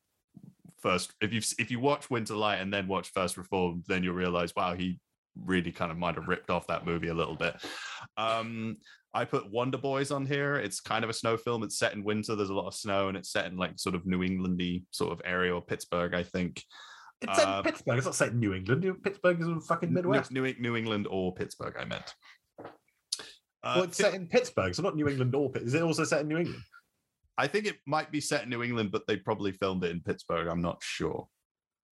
first if you if you watch winter light and then watch first reformed then you'll realize wow he really kind of might have ripped off that movie a little bit. Um i put wonder boys on here. It's kind of a snow film. It's set in winter. There's a lot of snow and it's set in like sort of new englandy sort of area or pittsburgh i think It's set Uh, in Pittsburgh. It's not set in New England. Pittsburgh is in fucking Midwest. new, new england or pittsburgh i meant uh, well, it's set in Pittsburgh, so not New England or Pitt. Is it also set in New England? i think it might be set in new england but they probably filmed it in pittsburgh i'm not sure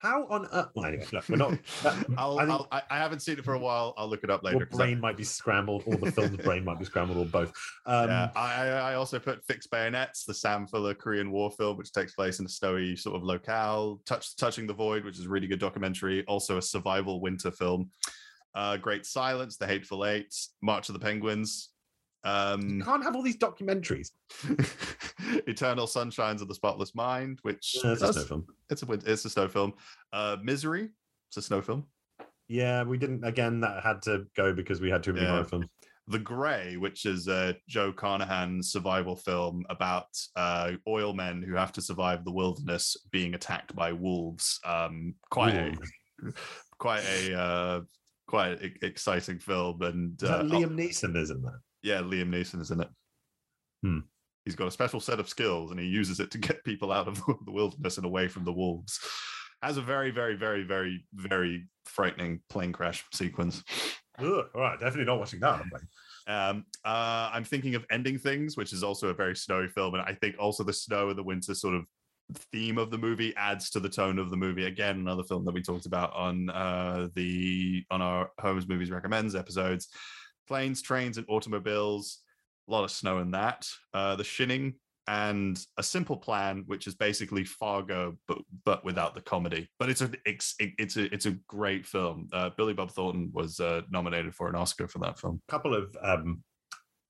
How on earth? Well, anyway, look, we're not. <laughs> that- I'll, I think I'll, I, I haven't seen it for a while. I'll look it up later. your 'cause I- brain might be scrambled, or the film's <laughs> brain might be scrambled, or both. Um, yeah, I, I- I also put Fixed Bayonets, the Sam Fuller Korean War film, which takes place in a snowy sort of locale. Touch, Touching the Void, which is a really good documentary. Also a survival winter film. Uh, Great Silence, The Hateful Eight, March of the Penguins. You Um, can't have all these documentaries. <laughs> Eternal Sunshines of the Spotless Mind, which Yeah, it's a snow film. it's a it's a snow film. Uh, Misery, it's a snow film. Yeah, we didn't. Again, that had to go because we had too many Yeah. horror films. The Grey, which is a Joe Carnahan survival film about uh, oil men who have to survive the wilderness being attacked by wolves. Um, quite a, <laughs> quite a uh, quite exciting film, and uh, Liam Neeson isn't that? Yeah, Liam Neeson is in it. Hmm. He's got a special set of skills, and he uses it to get people out of <laughs> the wilderness and away from the wolves. Has a very, very, very, very, very frightening plane crash sequence. Ugh, all right, definitely not watching that. I'm like, Um, uh, I'm thinking of Ending Things, which is also a very snowy film, and I think also the snow and the winter sort of theme of the movie adds to the tone of the movie. Again, another film that we talked about on uh, the on our Homes Movies Recommends episodes. Planes, trains, and automobiles. A lot of snow in that. Uh, the Shining and a simple plan, which is basically Fargo, but but without the comedy. But it's a it's, it's a it's a great film. Uh, Billy Bob Thornton was uh, nominated for an Oscar for that film. A couple of um,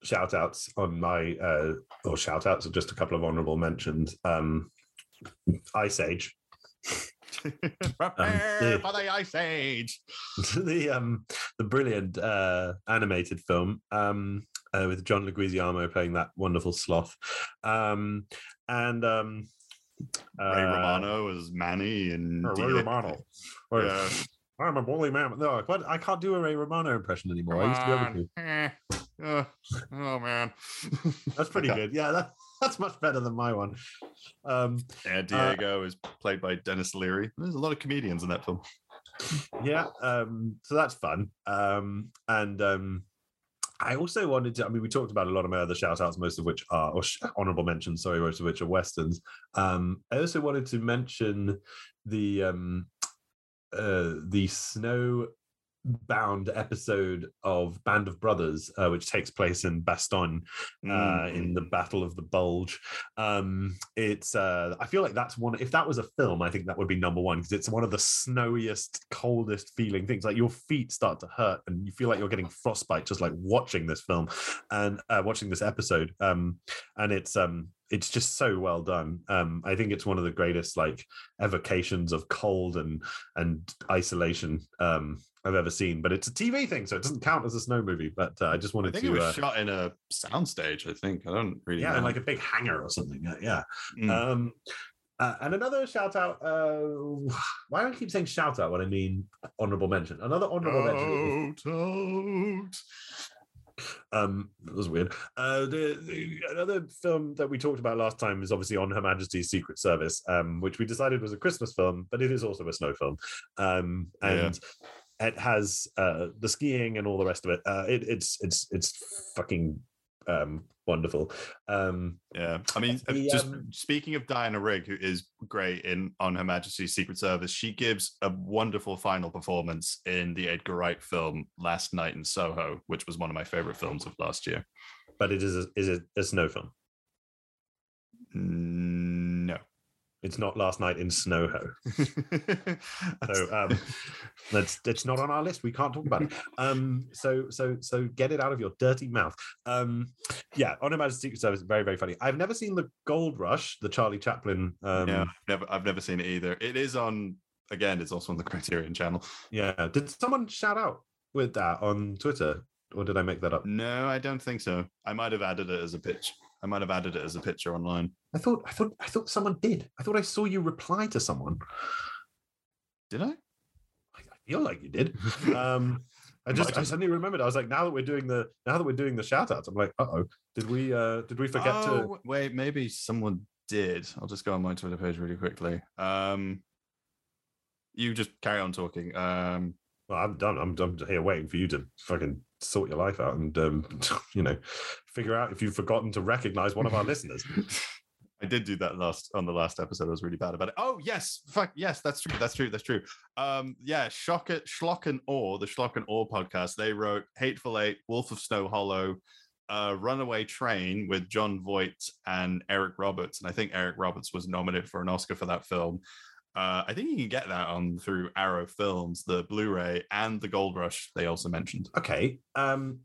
shout outs on my, uh, or shout outs, or just a couple of honorable mentions. Um, Ice Age. Prepare yeah. for the ice age. <laughs> the um the brilliant uh animated film um uh, with John Leguizamo playing that wonderful sloth um and um Ray uh, Romano as Manny and Ray D- Romano Yeah. <laughs> I'm a bully man no I can't, I can't do a Ray Romano impression anymore I used to be able to Eh. Uh, oh man, <laughs> that's pretty Okay. good yeah that, that's much better than my one um Yeah, Diego is played by Denis Leary. There's a lot of comedians in that film. yeah um so that's fun um and um i also wanted to i mean we talked about a lot of my other shout outs most of which are or honorable mentions sorry most of which are westerns um i also wanted to mention the um uh the snow bound episode of band of brothers uh, which takes place in bastogne uh, in Mm. the Battle of the Bulge. Um, it's uh, I feel like that's one. If that was a film, I think that would be number one because it's one of the snowiest, coldest feeling things. Like your feet start to hurt and you feel like you're getting frostbite just like watching this film and uh, watching this episode. Um, and it's um, it's just so well done. Um, I think it's one of the greatest like evocations of cold and and isolation um, I've ever seen. But it's a TV thing, so it doesn't count as a snow movie. But uh, I just I wanted think to. it was uh, shot in a soundstage. I think I don't really. yeah, know. and like a big hangar or something. Yeah, yeah. Mm. Um, uh, and another shout out. Uh, why do I keep saying shout out when I mean honorable mention? Another honorable mention. Out, out. Um, that was weird. Uh, the, the another film that we talked about last time is obviously on Her Majesty's Secret Service, um, which we decided was a Christmas film, but it is also a snow film. Um, Yeah. It has uh, the skiing and all the rest of it. Uh, it it's it's it's fucking um, wonderful. Um, Yeah, I mean, The, just um, speaking of Diana Rigg, who is great in On Her Majesty's Secret Service, she gives a wonderful final performance in the Edgar Wright film Last Night in Soho, which was one of my favorite films of last year. but it is a, is it a snow film? No. It's not last night in Snowho. <laughs> So um, that's it's not on our list. We can't talk about it. <laughs> Um, so so so get it out of your dirty mouth. Um, yeah, On Her Majesty's Secret Service is very very funny. I've never seen the Gold Rush, the Charlie Chaplin. Um, yeah, I've never, I've never seen it either. It is on again. It's also on the Criterion Channel. yeah. Did someone shout out with that on Twitter, or did I make that up? No, I don't think so. I might have added it as a pitch. I might have added it as a picture online. I thought I thought I thought someone did. I thought I saw you reply to someone. Did I? I feel like you did. <laughs> Um, I just I suddenly remembered. I was like, now that we're doing the now that we're doing the shout outs, I'm like, uh oh, did we uh did we forget to oh, wait, maybe someone did. I'll just go on my Twitter page really quickly. Um, you just carry on talking. Um, Well, I'm done. I'm, I'm here waiting for you to fucking sort your life out and, um, <laughs> you know, figure out if you've forgotten to recognize one of our listeners. <laughs> I did do that last on the last episode. I was really bad about it. Oh yes, fuck yes, that's true. That's true. That's true. Um, yeah, Shock it, Schlock and Awe, the Schlock and Awe podcast. They wrote Hateful Eight, Wolf of Snow Hollow, uh, Runaway Train with Jon Voight and Eric Roberts. And I think Eric Roberts was nominated for an Oscar for that film. Uh, I think you can get that on through Arrow Films, the Blu-ray and the Gold Rush. They also mentioned. Okay. Um,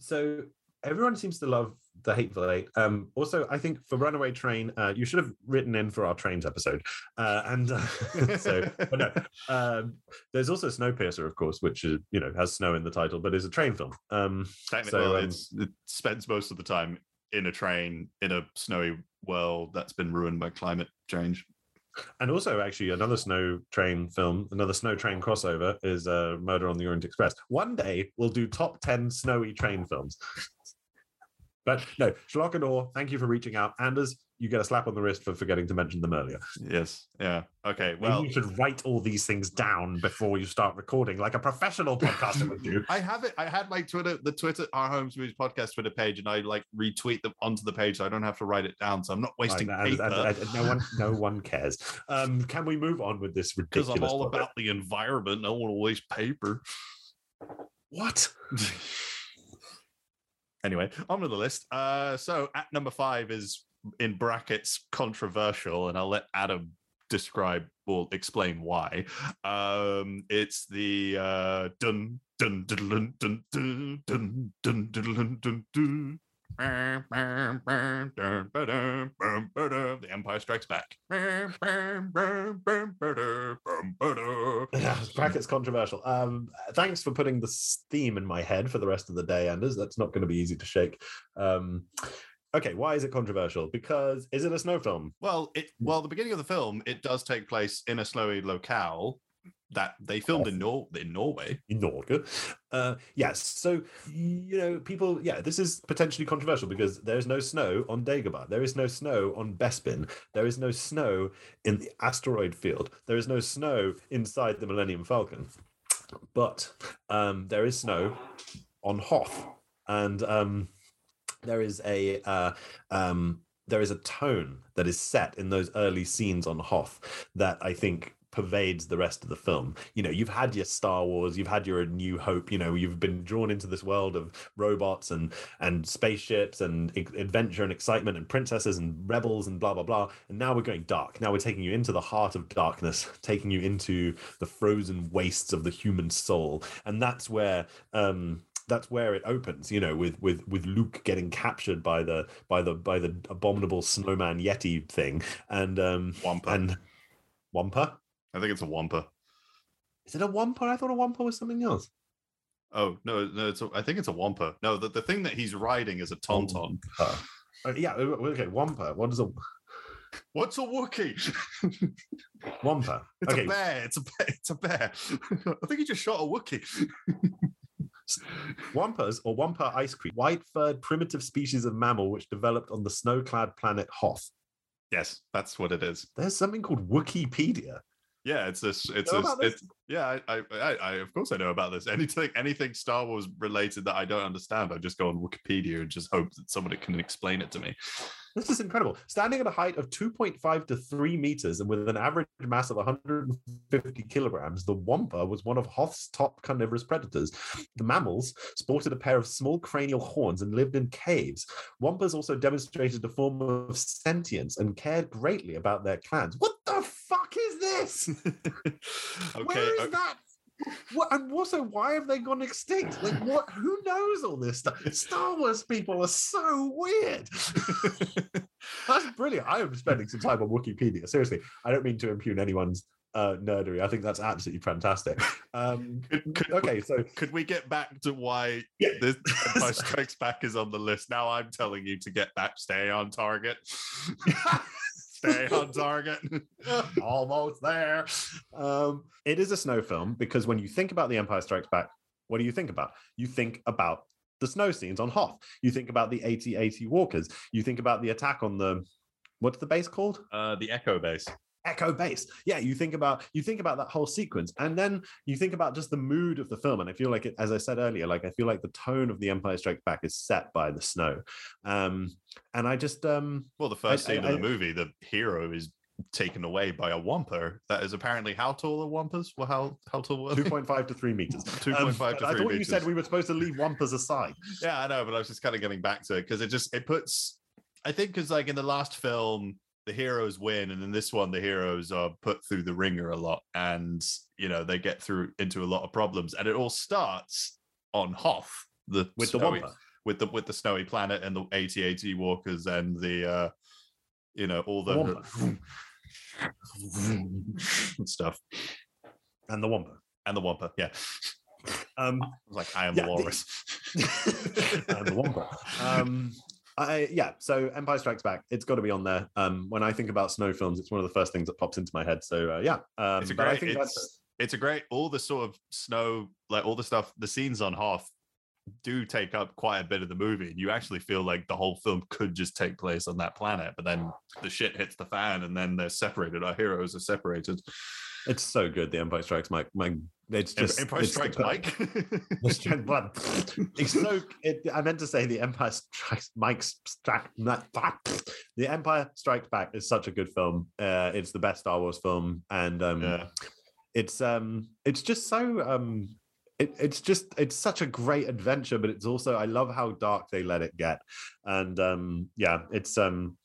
so everyone seems to love the Hateful Eight. Um, also, I think for Runaway Train, uh, you should have written in for our trains episode. Uh, and uh, <laughs> so, no, um, there's also Snowpiercer, of course, which is, you know has snow in the title, but is a train film. Um, Technically, So, um, it's, it spends most of the time in a train in a snowy world that's been ruined by climate change. And also, actually, another snow train film, another snow train crossover is uh, Murder on the Orient Express. One day we'll do top 10 snowy train films. but no, Schlock and Awe, thank you for reaching out. Anders, you get a slap on the wrist for forgetting to mention them earlier. Yes. Yeah. Okay. Well, Well, you should write all these things down before you start recording, like a professional podcaster would do. <laughs> I have it. I had my Twitter, the Twitter, our Homes Movies podcast Twitter page, and I like retweet them onto the page so I don't have to write it down. So I'm not wasting paper. and- and no one, <laughs> no one cares. Um, can we move on with this ridiculous? because? I'm all topic? about the environment. I don't want to waste paper. what? <laughs> anyway, on with the list. Uh, so at number five is in brackets controversial, and I'll let Adam describe or explain why. Um, it's the uh, dun dun dun dun dun dun dun dun dun dun. The Empire Strikes Back. <laughs> Brackets controversial. Um, thanks for putting the theme in my head for the rest of the day, Anders. That's not going to be easy to shake. Um, okay, why is it controversial? Because is it a snow film? Well, it well, the beginning of the film it does take place in a snowy locale that they filmed in Nor in Norway. in Norge. Uh, yes. So, you know, people, yeah, this is potentially controversial because there is no snow on Dagobah. There is no snow on Bespin. There is no snow in the asteroid field. There is no snow inside the Millennium Falcon. But um, there is snow on Hoth. And um, there is a. Uh, um, there is a tone that is set in those early scenes on Hoth that I think pervades the rest of the film. You know, you've had your Star Wars, you've had your New Hope. You know, you've been drawn into this world of robots and and spaceships and adventure and excitement and princesses and rebels and blah blah blah. And now we're going dark. Now we're taking you into the heart of darkness, <laughs> taking you into the frozen wastes of the human soul, and that's where. um that's where it opens you know with with with luke getting captured by the by the by the abominable snowman yeti thing and um Wampa. and wampa I think it's a Wampa. is it a wampa i thought a wampa was something else Oh no, no, it's a, I think it's a Wampa. No, the, the thing that he's riding is a Tauntaun. Uh, yeah uh, okay wampa what is a What's a Wookiee? wampa <laughs> It's okay a bear. It's a bear. It's a bear. <laughs> I think he just shot a Wookiee. <laughs> wampas or wampa ice cream. White-furred primitive species of mammal which developed on the snow-clad planet hoth. Yes, that's what it is. there's something called wikipedia Yeah, it's this. It's know this. this? It's, yeah, I, I, I, I, of course I know about this. Anything, anything Star Wars related that I don't understand, I just go on Wikipedia and just hope that somebody can explain it to me. This is incredible. Standing at a height of 2.5 to 3 meters and with an average mass of 150 kilograms, the wampa was one of Hoth's top carnivorous predators. The mammals sported a pair of small cranial horns and lived in caves. Wampas also demonstrated a form of sentience and cared greatly about their clans. What the fuck is this? <laughs> okay, Where is okay. that? What, and also, why have they gone extinct? Like, what? Who knows all this stuff? Star Wars people are so weird. <laughs> That's brilliant. I am spending some time on Wikipedia. Seriously, I don't mean to impugn anyone's uh, nerdery. I think that's absolutely fantastic. Um, Could- could- okay, so Could we get back to why Yeah. this <laughs> Empire Strikes Back is on the list? Now I'm telling you to get back, stay on target. Stay on target. <laughs> almost there. Um, it is a snow film because when you think about The Empire Strikes Back, what do you think about? You think about the snow scenes on Hoth. You think about the AT-AT walkers. You think about the attack on the what's the base called? Uh, the Echo Base. Echo base. Yeah, you think about you think about that whole sequence, and then you think about just the mood of the film. And I feel like it, as I said earlier, like I feel like the tone of The Empire Strikes Back is set by the snow. Um, and I just um Well, the first I- scene I- of the movie, the hero is taken away by a wampa. That is apparently how tall are wampas? Well, how how tall were 2.5 to 3 meters. <laughs> Two Um, point five to I three thought you said we were supposed to leave wampas aside. <laughs> Yeah, I know, but I was just kind of getting back to it because it just it puts. I think because like in the last film, the heroes win, and in this one, the heroes are put through the ringer a lot, and you know they get through into a lot of problems, and it all starts on Hoth, the with the snowy- wampa. with the with the snowy planet and the AT-AT walkers and the uh you know all the, <laughs> stuff And the wampa. and the wampa. Yeah, Um, <laughs> I was like I am Yeah, the the- walrus. <laughs> and the wampa. Um, I, yeah, so Empire Strikes Back, it's got to be on there. Um, when I think about snow films, it's one of the first things that pops into my head. So uh, yeah, um, it's a but I great. think It's, that's it's a great. All the sort of snow, like all the stuff, the scenes on Hoth do take up quite a bit of the movie. And you actually feel like the whole film could just take place on that planet, but then the shit hits the fan, and then they're separated. Our heroes are separated. it's so good. The Empire Strikes Mike. My, <laughs> it's just Empire it's Strikes Mike. Just- but it's so. It, I meant to say the Empire Strikes Mike's <laughs> The Empire Strikes Back is such a good film. Uh, it's the best Star Wars film, and um, yeah. it's um, it's just so um, it, it's just it's such a great adventure, but it's also I love how dark they let it get, and um, yeah, it's um.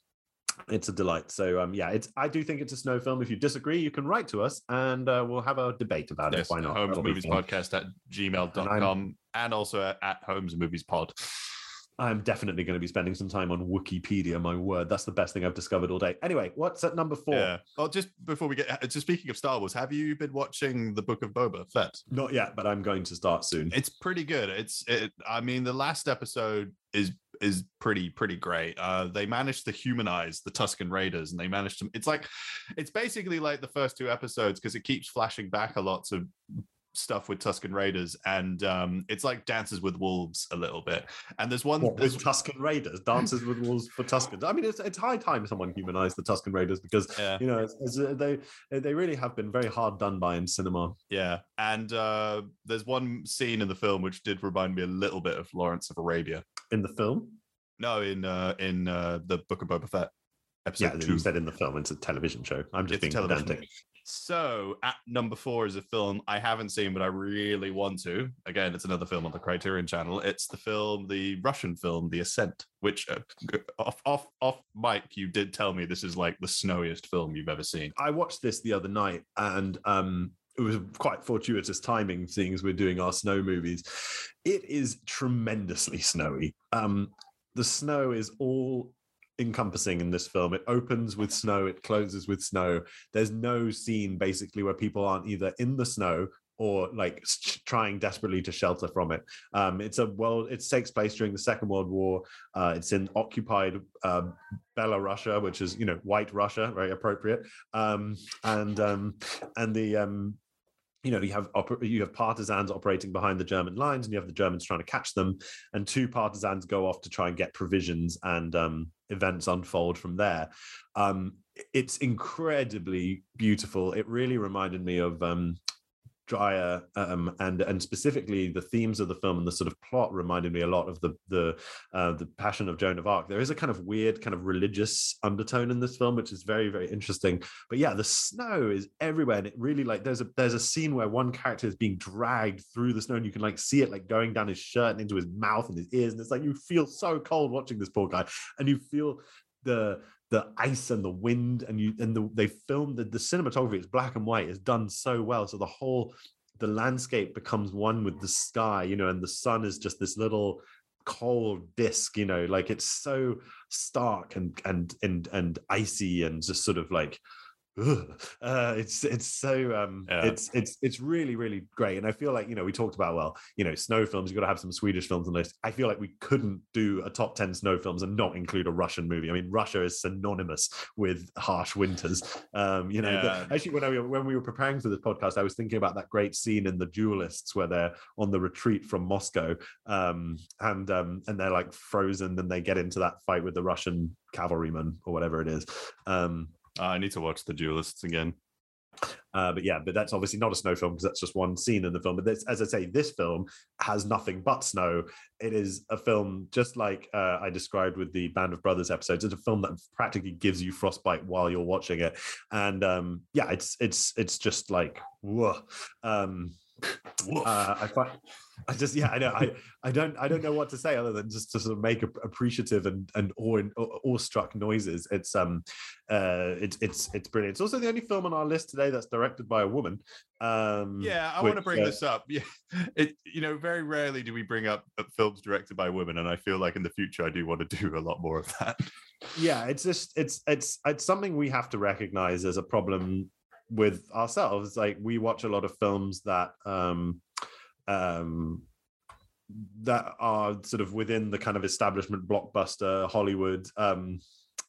It's a delight. So um, yeah, it's. I do think it's a snow film. If you disagree, you can write to us, and uh, we'll have a debate about Yes, it. Why not? Homes That'll Movies. Podcast at gmail.com and also at, at Homes Movies Pod. I'm definitely going to be spending some time on Wikipedia. My word, that's the best thing I've discovered all day. Anyway, what's at number four? Yeah. Well, just before we get, just speaking of Star Wars, have you been watching the Book of Boba Fett? Not yet, but I'm going to start soon. It's pretty good. It's, it, I mean, the last episode is is pretty pretty great. Uh, they managed to humanize the Tusken Raiders, and they managed to. It's like, it's basically like the first two episodes because it keeps flashing back a lot of stuff with Tusken Raiders, and um, it's like Dances with Wolves a little bit. And there's one. What, there's, Tusken Raiders, Dances with Wolves for Tuskens. I mean, it's, it's high time someone humanized the Tusken Raiders because yeah. you know it's, it's, uh, they they really have been very hard done by in cinema. Yeah, and uh, there's one scene in the film which did remind me a little bit of Lawrence of Arabia. In the film, No, in uh, in uh, the Book of Boba Fett episode yeah, episode you said in the film. It's a television show. I'm just It's being pedantic. So at number four is a film I haven't seen, but I really want to. Again, it's another film on the Criterion Channel. It's the film, the Russian film, The Ascent, which uh, off off off mic, you did tell me this is like the snowiest film you've ever seen. I watched this the other night and um it was quite fortuitous timing seeing as we're doing our snow movies. It is tremendously snowy. Um the snow is all encompassing in this film. It opens with snow, it closes with snow. There's no scene basically where people aren't either in the snow or like trying desperately to shelter from it. Um, it's a world. It takes place during the Second World War. Uh, it's in occupied um, Belarussia, which is you know white Russia, very appropriate. Um, and um, and the um, you know you have oper- you have partisans operating behind the German lines, and you have the Germans trying to catch them. And two partisans go off to try and get provisions, and um, events unfold from there. Um, it's incredibly beautiful. It really reminded me of um, Dreyer, um, and and specifically the themes of the film and the sort of plot reminded me a lot of the the uh, the Passion of Joan of Arc. There is a kind of weird kind of religious undertone in this film, which is very very interesting. But yeah, the snow is everywhere, and it really like there's a there's a scene where one character is being dragged through the snow, and you can like see it like going down his shirt and into his mouth and his ears, and it's like you feel so cold watching this poor guy, and you feel the the ice and the wind and you and the, they filmed the, the cinematography it's black and white is done so well so the whole the landscape becomes one with the sky you know and the sun is just this little cold disc you know like it's so stark and and and and icy and just sort of like uh, it's it's so um Yeah. it's it's it's really really great and i feel like you know we talked about well you know snow films you've got to have some swedish films on i feel like we couldn't do a top 10 snow films and not include a russian movie i mean russia is synonymous with harsh winters um you know the- Yeah. actually when I, when we were preparing for this podcast i was thinking about that great scene in the duelists where they're on the retreat from moscow um and um and they're like frozen and they get into that fight with the russian cavalryman or whatever it is um I need to watch the duelists again. uh, but yeah, but that's obviously not a snow film because that's just one scene in the film. But this, as I say, this film has nothing but snow. It is a film just like uh, I described with the Band of Brothers episodes. It's a film that practically gives you frostbite while you're watching it, and um, yeah, it's it's it's just like whoa. Um. Uh, I find, I just yeah, I know I I don't I don't know what to say other than just to sort of make appreciative and and awe awestruck noises. It's um uh it's it's it's brilliant. It's also the only film on our list today that's directed by a woman. Um yeah, I want to bring uh, this up. <laughs> Yeah, it you know very rarely do we bring up uh, films directed by women, and I feel like in the future I do want to do a lot more of that. yeah it's just it's it's it's something we have to recognize as a problem with ourselves like we watch a lot of films that um um that are sort of within the kind of establishment blockbuster hollywood um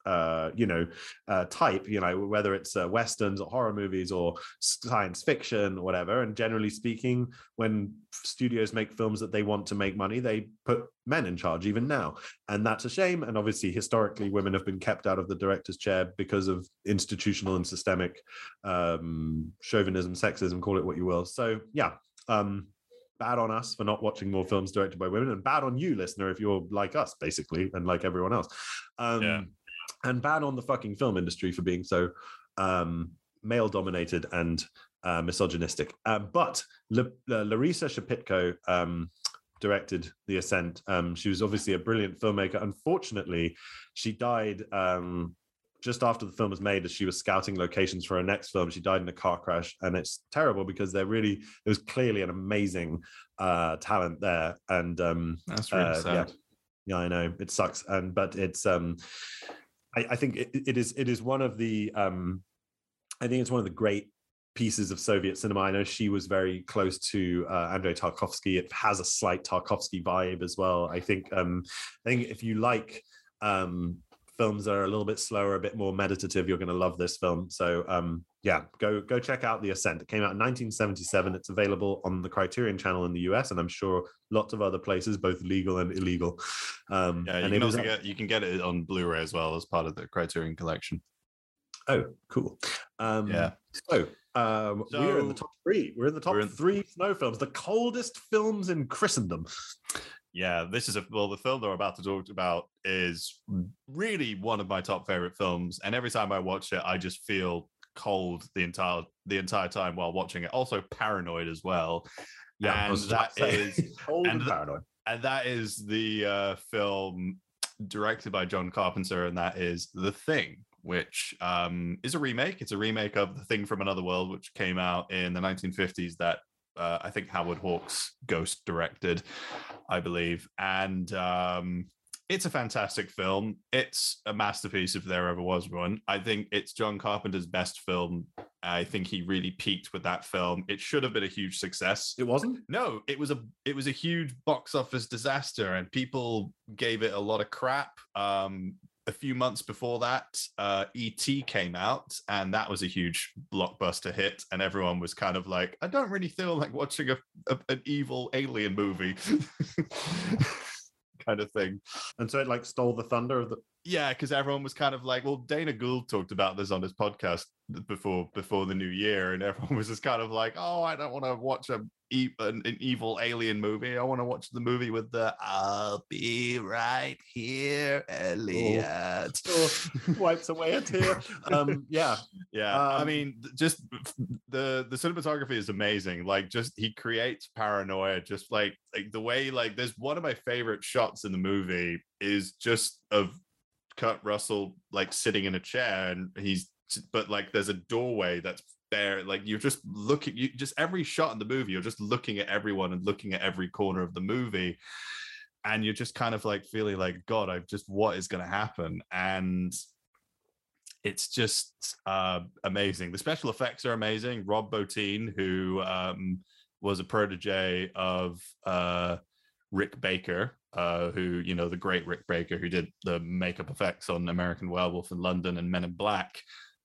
uh you know uh type you know whether it's uh, westerns or horror movies or science fiction or whatever and generally speaking when studios make films that they want to make money they put men in charge even now and that's a shame and obviously historically women have been kept out of the director's chair because of institutional and systemic um chauvinism sexism call it what you will so yeah um bad on us for not watching more films directed by women and bad on you listener if you're like us basically and like everyone else um Yeah. And bad on the fucking film industry for being so um male dominated and uh, misogynistic. Uh, but La- uh, larisa shepitko um directed the ascent. Um she was obviously a brilliant filmmaker. Unfortunately she died um just after the film was made as she was scouting locations for her next film. She died in a car crash and it's terrible because there really there was clearly an amazing uh talent there. And um That's really uh, sad. yeah. yeah i know. It sucks. And but it's um i, I think it, it is it is one of the um i think it's one of the great pieces of soviet cinema. I know she was very close to uh, andrei tarkovsky. It has a slight tarkovsky vibe as well. I think um i think if you like um films that are a little bit slower a bit more meditative you're going to love this film. So um yeah go go check out the ascent it came out in 1977 it's available on the criterion channel in the us and i'm sure lots of other places both legal and illegal um Yeah, you and can also get you can get it on Blu-ray as well as part of the Criterion collection. oh cool um Yeah. so um we're in the top three we're in the top in- three snow films the coldest films in christendom Yeah, this is a well. The film that we're about to talk about is really one of my top favorite films, and every time I watch it, I just feel cold the entire the entire time while watching it. Also paranoid as well, Yeah, and that just about to say, is <laughs> cold and and paranoid and that is the uh, film directed by John Carpenter, and that is The Thing, which um, is a remake. It's a remake of The Thing from Another World, which came out in the 1950s. That uh, I think Howard Hawks ghost directed, I believe, and um, it's a fantastic film. It's a masterpiece if there ever was one. I think it's John Carpenter's best film. I think he really peaked with that film. It should have been a huge success. it wasn't No, it was a it was a huge box office disaster, and people gave it a lot of crap. Um, a few months before that, uh, ET came out, and that was a huge blockbuster hit. And everyone was kind of like, "I don't really feel like watching a, a an evil alien movie," <laughs> kind of thing. and so it like stole the thunder of the yeah, because everyone was kind of like, well, Dana Gould talked about this on his podcast before before the new year, and <laughs> everyone was just kind of like, oh, I don't want to watch a an, an evil alien movie. I want to watch the movie with the "I'll be right here, Elliott." Oh, wipes away a tear. <laughs> Um, yeah, Yeah, I Um, mean, just the the cinematography is amazing. Like, just he creates paranoia. Just like like the way like there's one of my favorite shots in the movie is just of Kurt Russell like sitting in a chair and he's but like there's a doorway that's there. Like you're just looking. You just every shot in the movie, you're just looking at everyone and looking at every corner of the movie. And you're just kind of like feeling like, God, I've just what is going to happen? And it's just uh, amazing. The special effects are amazing. Rob Bottin, who um, was a protege of uh, Rick Baker, uh, who you know the great Rick Baker, who did the makeup effects on American Werewolf in London and Men in Black,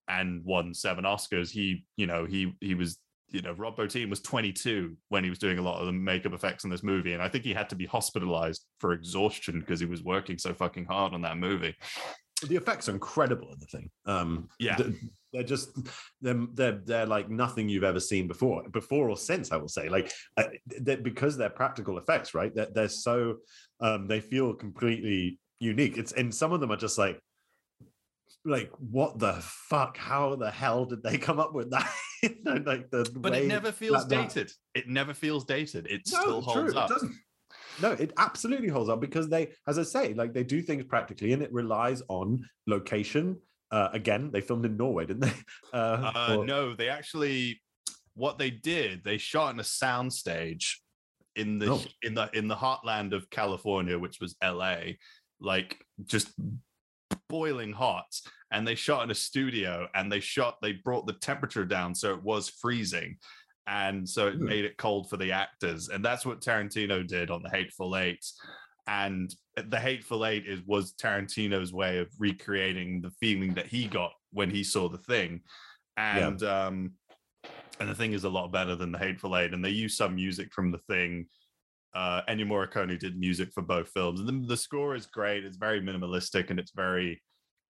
and won seven Oscars. He, you know, he he was. You know, Rob Bottin was 22 when he was doing a lot of the makeup effects in this movie, and I think he had to be hospitalized for exhaustion because he was working so fucking hard on that movie. the effects are incredible in the thing. Um, Yeah. th- they're just they're they're they're like nothing you've ever seen before, before or since. I will say, like, uh, they're, because they're practical effects, right? They're, they're so um, they feel completely unique. It's and some of them are just like. Like what the fuck? How the hell did they come up with that? <laughs> You know, like the but it never feels that- that- dated. It never feels dated. It No, still holds true, up. It doesn't. No, it absolutely holds up because they, as I say, like they do things practically, and it relies on location. Uh, again, they filmed in Norway, didn't they? <laughs> Uh, Uh, or- no, they actually what they did, they shot in a soundstage in the Oh. in the in the heartland of California, which was LA, like just boiling hot. And they shot in a studio and they shot, they brought the temperature down so it was freezing. And so it Hmm. made it cold for the actors. And that's what Tarantino did on the Hateful Eight. And the Hateful Eight is was Tarantino's way of recreating the feeling that he got when he saw the thing. And um and the thing is a lot better than the Hateful Eight. And they use some music from the thing. Uh Ennio Morricone did music for both films. And the, the score is great. It's very minimalistic and it's very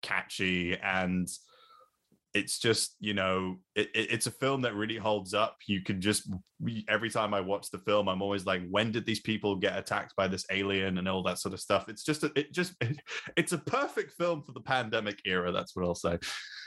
catchy and it's just you know it, it- it's a film that really holds up you can just every time i watch the film i'm always like when did these people get attacked by this alien and all that sort of stuff it's just a, it just <laughs> it's a perfect film for the pandemic era that's what i'll say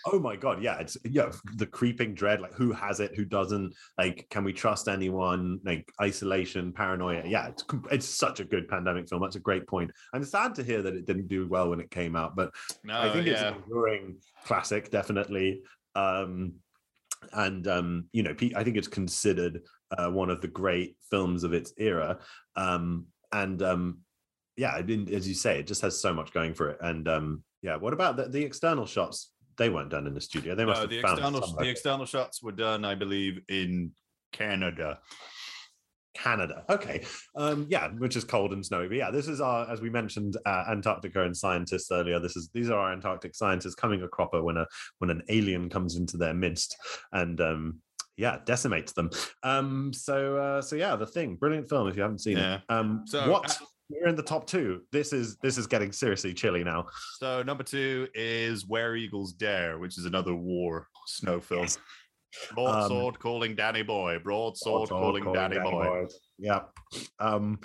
oh my god, yeah, it's yeah, the creeping dread. Like, who has it? Who doesn't? Like, can we trust anyone? Like, isolation, paranoia. Yeah, it's it's such a good pandemic film. That's a great point. I'm sad to hear that it didn't do well when it came out, but no I think it's yeah an enduring classic, definitely. Um, and um, you know, I think it's considered uh, one of the great films of its era. Um, and um, yeah, I mean, as you say, it just has so much going for it. And um, yeah, what about the, the external shots? They weren't done in the studio. They must no, have the found external the external shots were done i believe in canada Canada. Okay. Um, yeah, which is cold and snowy. But yeah, this is our, as we mentioned, uh, Antarctica and scientists earlier. This is these are our Antarctic scientists coming a cropper when a when an alien comes into their midst and um, yeah, decimates them. Um, so uh, so yeah, the thing, brilliant film if you haven't seen Yeah. it. Um, So, what? uh, We're in the top two. This is this is getting seriously chilly now. so number two is where eagles dare which is another war snow film Yes. Broadsword calling danny boy broadsword calling, danny, boy. Yeah. Um,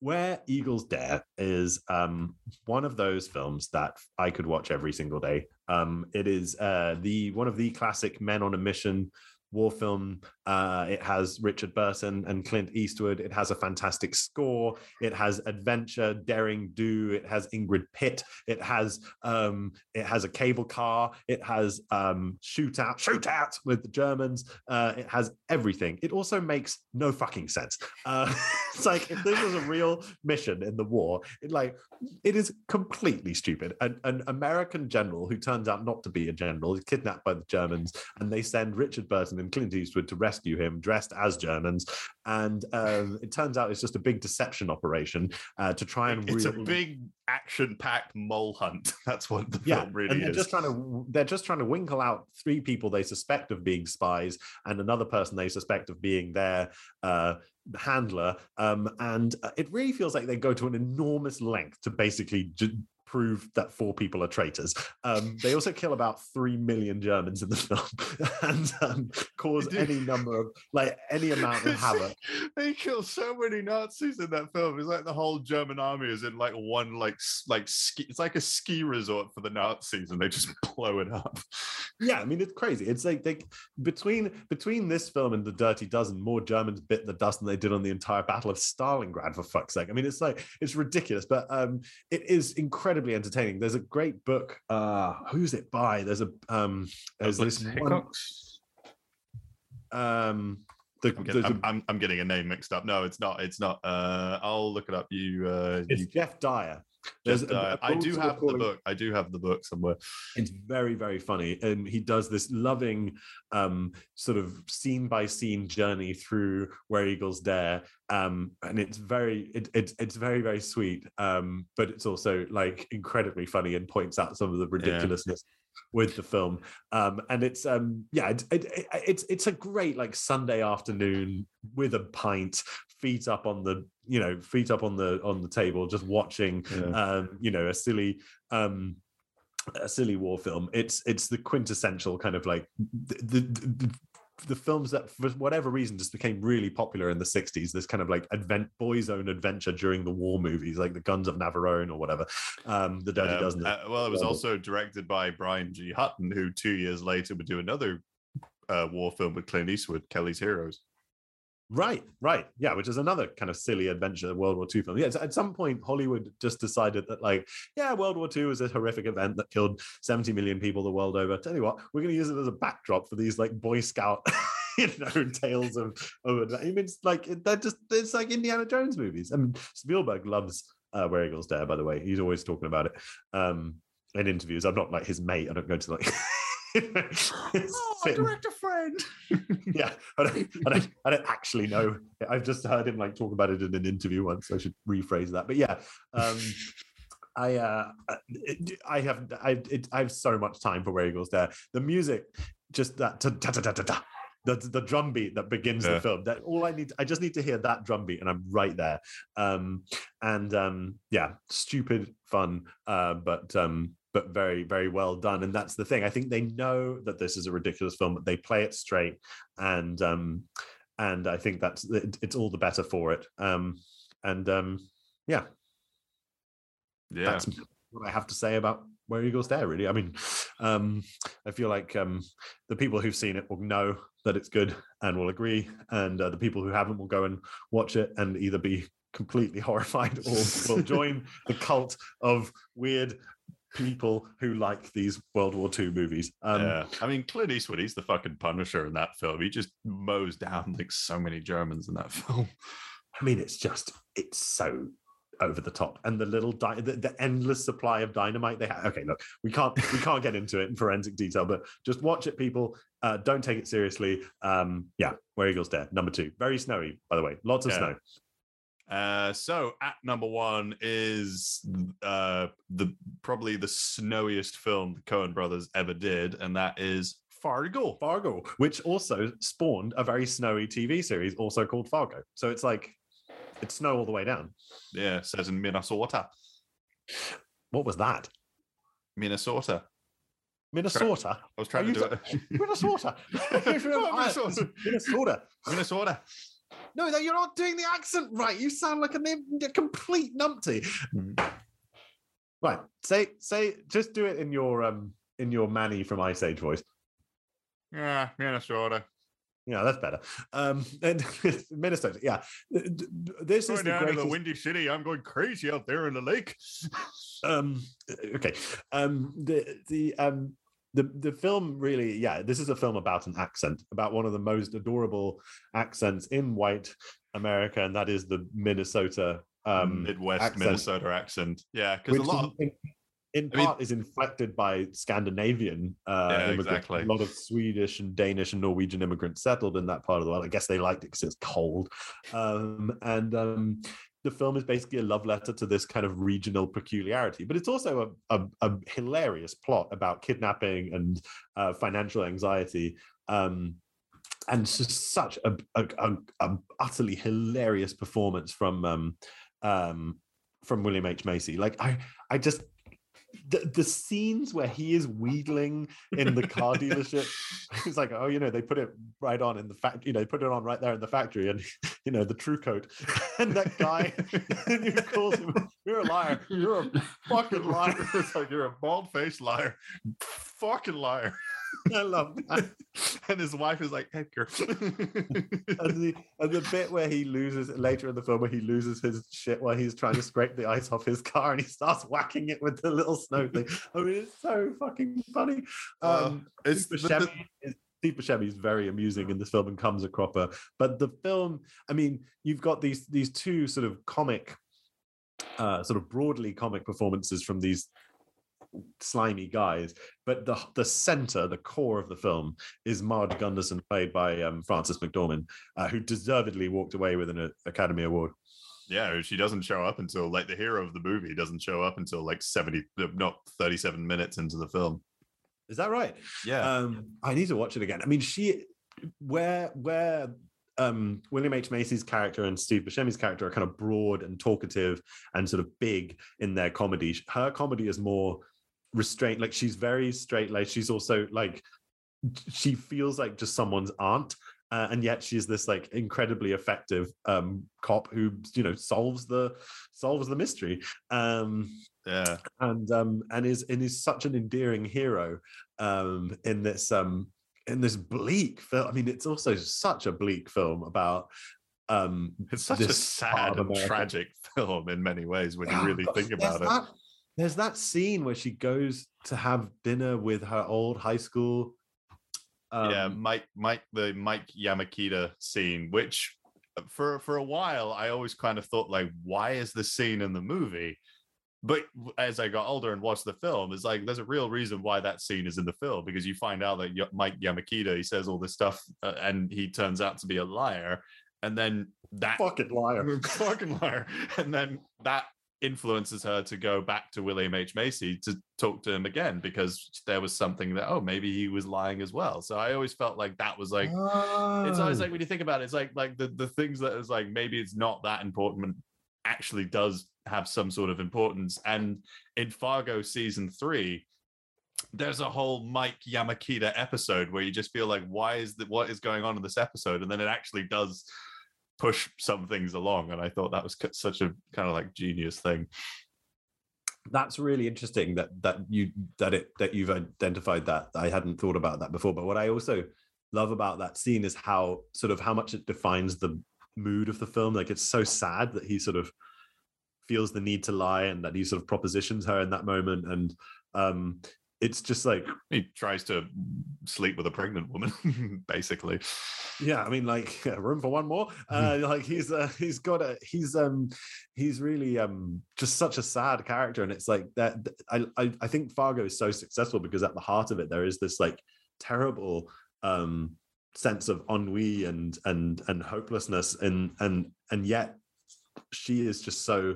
Where Eagles Dare is um, one of those films that I could watch every single day. Um, it is uh, the one of the classic men on a mission war film. Uh, it has Richard Burton and Clint Eastwood. It has a fantastic score. It has adventure, daring do. It has Ingrid Pitt. It has um, it has a cable car. It has um, shootout, shootout with the Germans. Uh, it has everything. It also makes no fucking sense. Uh, <laughs> it's like if this was a real mission in the war, it like it is completely stupid. An, an American general who turns out not to be a general is kidnapped by the Germans, and they send Richard Burton and Clint Eastwood to rescue him, dressed as Germans. And um, it turns out it's just a big deception operation uh, to try and It's a big action-packed mole hunt. <laughs> That's what the yeah, film really and they're is. just trying to they're just trying to winkle out three people they suspect of being spies and another person they suspect of being their uh, handler. Um, and uh, it really feels like they go to an enormous length to basically ju- prove that four people are traitors. Um, they also kill about three million Germans in the <laughs> film and um, cause any number of like any amount of <laughs> havoc. they kill so many Nazis in that film. It's like the whole German army is in like one like like ski. It's like a ski resort for the Nazis, and they just <laughs> blow it up. Yeah, I mean it's crazy. It's like they between between this film and the Dirty Dozen, more Germans bit the dust than they did on the entire Battle of Stalingrad. For fuck's sake! I mean, it's like it's ridiculous, but um, it is incredibly entertaining. There's a great book. Uh, who's it by? There's a um, there's this one. Um, the, I'm, getting, there's a- I'm, I'm, I'm getting a name mixed up. No, it's not. It's not. Uh, I'll look it up. You, uh, it's you Geoff Dyer. Just, a- uh, a I do have the book. I do have the book somewhere. it's very very funny. And he does this loving um sort of scene by scene journey through where eagles dare. Um and it's very it, it's it's very very sweet. Um but it's also like incredibly funny and points out some of the ridiculousness with the film. Um and it's um yeah it, it, it- it's it's a great like sunday afternoon with a pint feet up on the you know feet up on the on the table just watching um, you know, a silly um a silly war film. It's it's the quintessential kind of like the the, the, the films that for whatever reason just became really popular in the 60s this kind of like advent boys own adventure during the war movies like the guns of navarone or whatever um the dirty Um, dozen uh, well, it was also directed by Brian G. Hutton, who two years later would do another uh, war film with Clint Eastwood, Kelly's Heroes. Right, right. Yeah, which is another kind of silly adventure World War II film. Yeah, at some point, Hollywood just decided that, like, yeah, World War II was a horrific event that killed 70 million people the world over. Tell you what, we're going to use it as a backdrop for these, like, Boy Scout, <laughs> you know, tales of, of I mean, it's like, they're just, it's like Indiana Jones movies. I mean, Spielberg loves uh, Where Eagles Dare, by the way. He's always talking about it um, in interviews. I'm not like his mate. I don't go to, like, <laughs> sit and- a friend. <laughs> yeah, I don't, I don't, I don't actually know. I've just heard him like talk about it in an interview once. I should rephrase that. But yeah, um, I, uh, I have, I, it, I have so much time for Where Eagles Dare. The music, just that, ta- ta- ta- ta- ta- ta, the the drum beat that begins Yeah. the film. That all I need, I just need to hear that drum beat, and I'm right there. Um, and um, yeah, stupid fun, uh, but um, but very very well done. And that's the thing. I think they know that this is a ridiculous film, but they play it straight, and um, and I think that's it- it's all the better for it. Um, and um, yeah, Yeah. that's what I have to say about Where Eagles Dare. Really, I mean, um, I feel like um, the people who've seen it will know that it's good and will agree, and uh, the people who haven't will go and watch it and either be completely <laughs> horrified or will <laughs> join the cult of weird people who like these World War II movies. Um, yeah. I mean, Clint Eastwood, he's the fucking Punisher in that film. He just mows down like so many Germans in that <laughs> film. I mean, it's just it's so over the top, and the little di- the, the endless supply of dynamite they have. Okay, look, we can't we can't get into it in forensic detail, but just watch it, people. Uh, don't take it seriously. Um, yeah, Where Eagles Dare, number two, very snowy, by the way, lots of Yeah. snow. Uh, so at number one is uh, the probably the snowiest film the Coen brothers ever did, and that is Fargo. Fargo, which also spawned a very snowy TV series, also called Fargo. So it's like it's snow all the way down. Yeah, it says in Minnesota. What was that? Minnesota. Minnesota. I was trying Are to do it. Minnesota. <laughs> <laughs> Oh, Minnesota. Minnesota. Minnesota. No, that you're not doing the accent right. You sound like a, complete numpty. Right. Say say just do it in your um in your Manny from Ice Age voice. Yeah, Minnesota. Yeah, that's better. Um and <laughs> Minnesota. Yeah. This is Going the down to the Windy City. I'm going crazy out there in the lake. um okay um the the um the the film really yeah this is a film about an accent about one of the most adorable accents in white america and that is the minnesota um Midwest accent. Minnesota accent. Yeah, because a lot. of, in, in I mean- part is inflected by scandinavian uh Yeah, exactly. a lot of swedish and danish and norwegian immigrants settled in that part of the world i guess they liked it because it's cold um and um the film is basically a love letter to this kind of regional peculiarity, but it's also a, a, a hilarious plot about kidnapping and uh, financial anxiety. Um, and just such a, a, utterly hilarious performance from um, um, from William H Macy. Like I, I just the, the scenes where he is wheedling in the car dealership, <laughs> he's like, oh, you know, they put it right on in the fact, you know, they put it on right there in the factory, and <laughs> you know, the true coat, <laughs> and that guy, and he calls him, "You're a liar. You're a fucking liar." it's like you're a bald-faced liar, fucking liar. <laughs> I love <laughs> that. and his wife is like Edgar. <laughs> And the and the bit where he loses later in the film where he loses his shit while he's trying to scrape the ice off his car and he starts whacking it with the little snow thing. I mean, it's so fucking funny. Uh, Um, it's Steve the- the- is Steve Buscemi is very amusing in this film and comes a cropper. But the film, I mean, you've got these these two sort of comic, uh, sort of broadly comic performances from these slimy guys, but the the center, the core of the film is Marge Gunderson, played by um, Frances McDormand, uh, who deservedly walked away with an uh, Academy Award. yeah, she doesn't show up until like the hero of the movie doesn't show up until like 70, not 37 minutes into the film. Is that right? Yeah. Um, I need to watch it again. I mean, she where where um William H. Macy's character and Steve Buscemi's character are kind of broad and talkative and sort of big in their comedy. Her comedy is more restrained. Like she's very straight. Like she's also like she feels like just someone's aunt. Uh, and yet she's this like incredibly effective um cop who you know solves the solves the mystery um yeah. and um and is and is such an endearing hero um in this um in this bleak film. I mean, it's also such a bleak film about um It's such a sad and tragic film in many ways when you really think about it. There's that scene where she goes to have dinner with her old high school. yeah, um, Mike, Mike, the Mike Yanagita scene, which uh, for for a while I always kind of thought like, why is this scene in the movie? But as I got older and watched the film, it's like there's a real reason why that scene is in the film because you find out that Mike Yanagita he says all this stuff uh, and he turns out to be a liar, and then that fucking liar. <laughs> fucking liar. And then that influences her to go back to William H. Macy to talk to him again because there was something that, oh, maybe he was lying as well. So I always felt like that was like it's always Oh. like when you think about it, it's like like the, the things that is like maybe it's not that important but actually does have some sort of importance. And in Fargo season three, there's a whole Mike Yanagita episode where you just feel like, why is that what is going on in this episode? And then it actually does push some things along. And I thought that was such a kind of like genius thing. that's really interesting that that you that it that you've identified that i hadn't thought about that before but what i also love about that scene is how sort of how much it defines the mood of the film like it's so sad that he sort of feels the need to lie and that he sort of propositions her in that moment and um it's just like He tries to sleep with a pregnant woman, <laughs> basically. yeah i mean like <laughs> room for one more uh like he's uh he's got a he's um he's really um just such a sad character and it's like that I, I i think fargo is so successful because at the heart of it there is this like terrible um sense of ennui and and and hopelessness and and and yet she is just so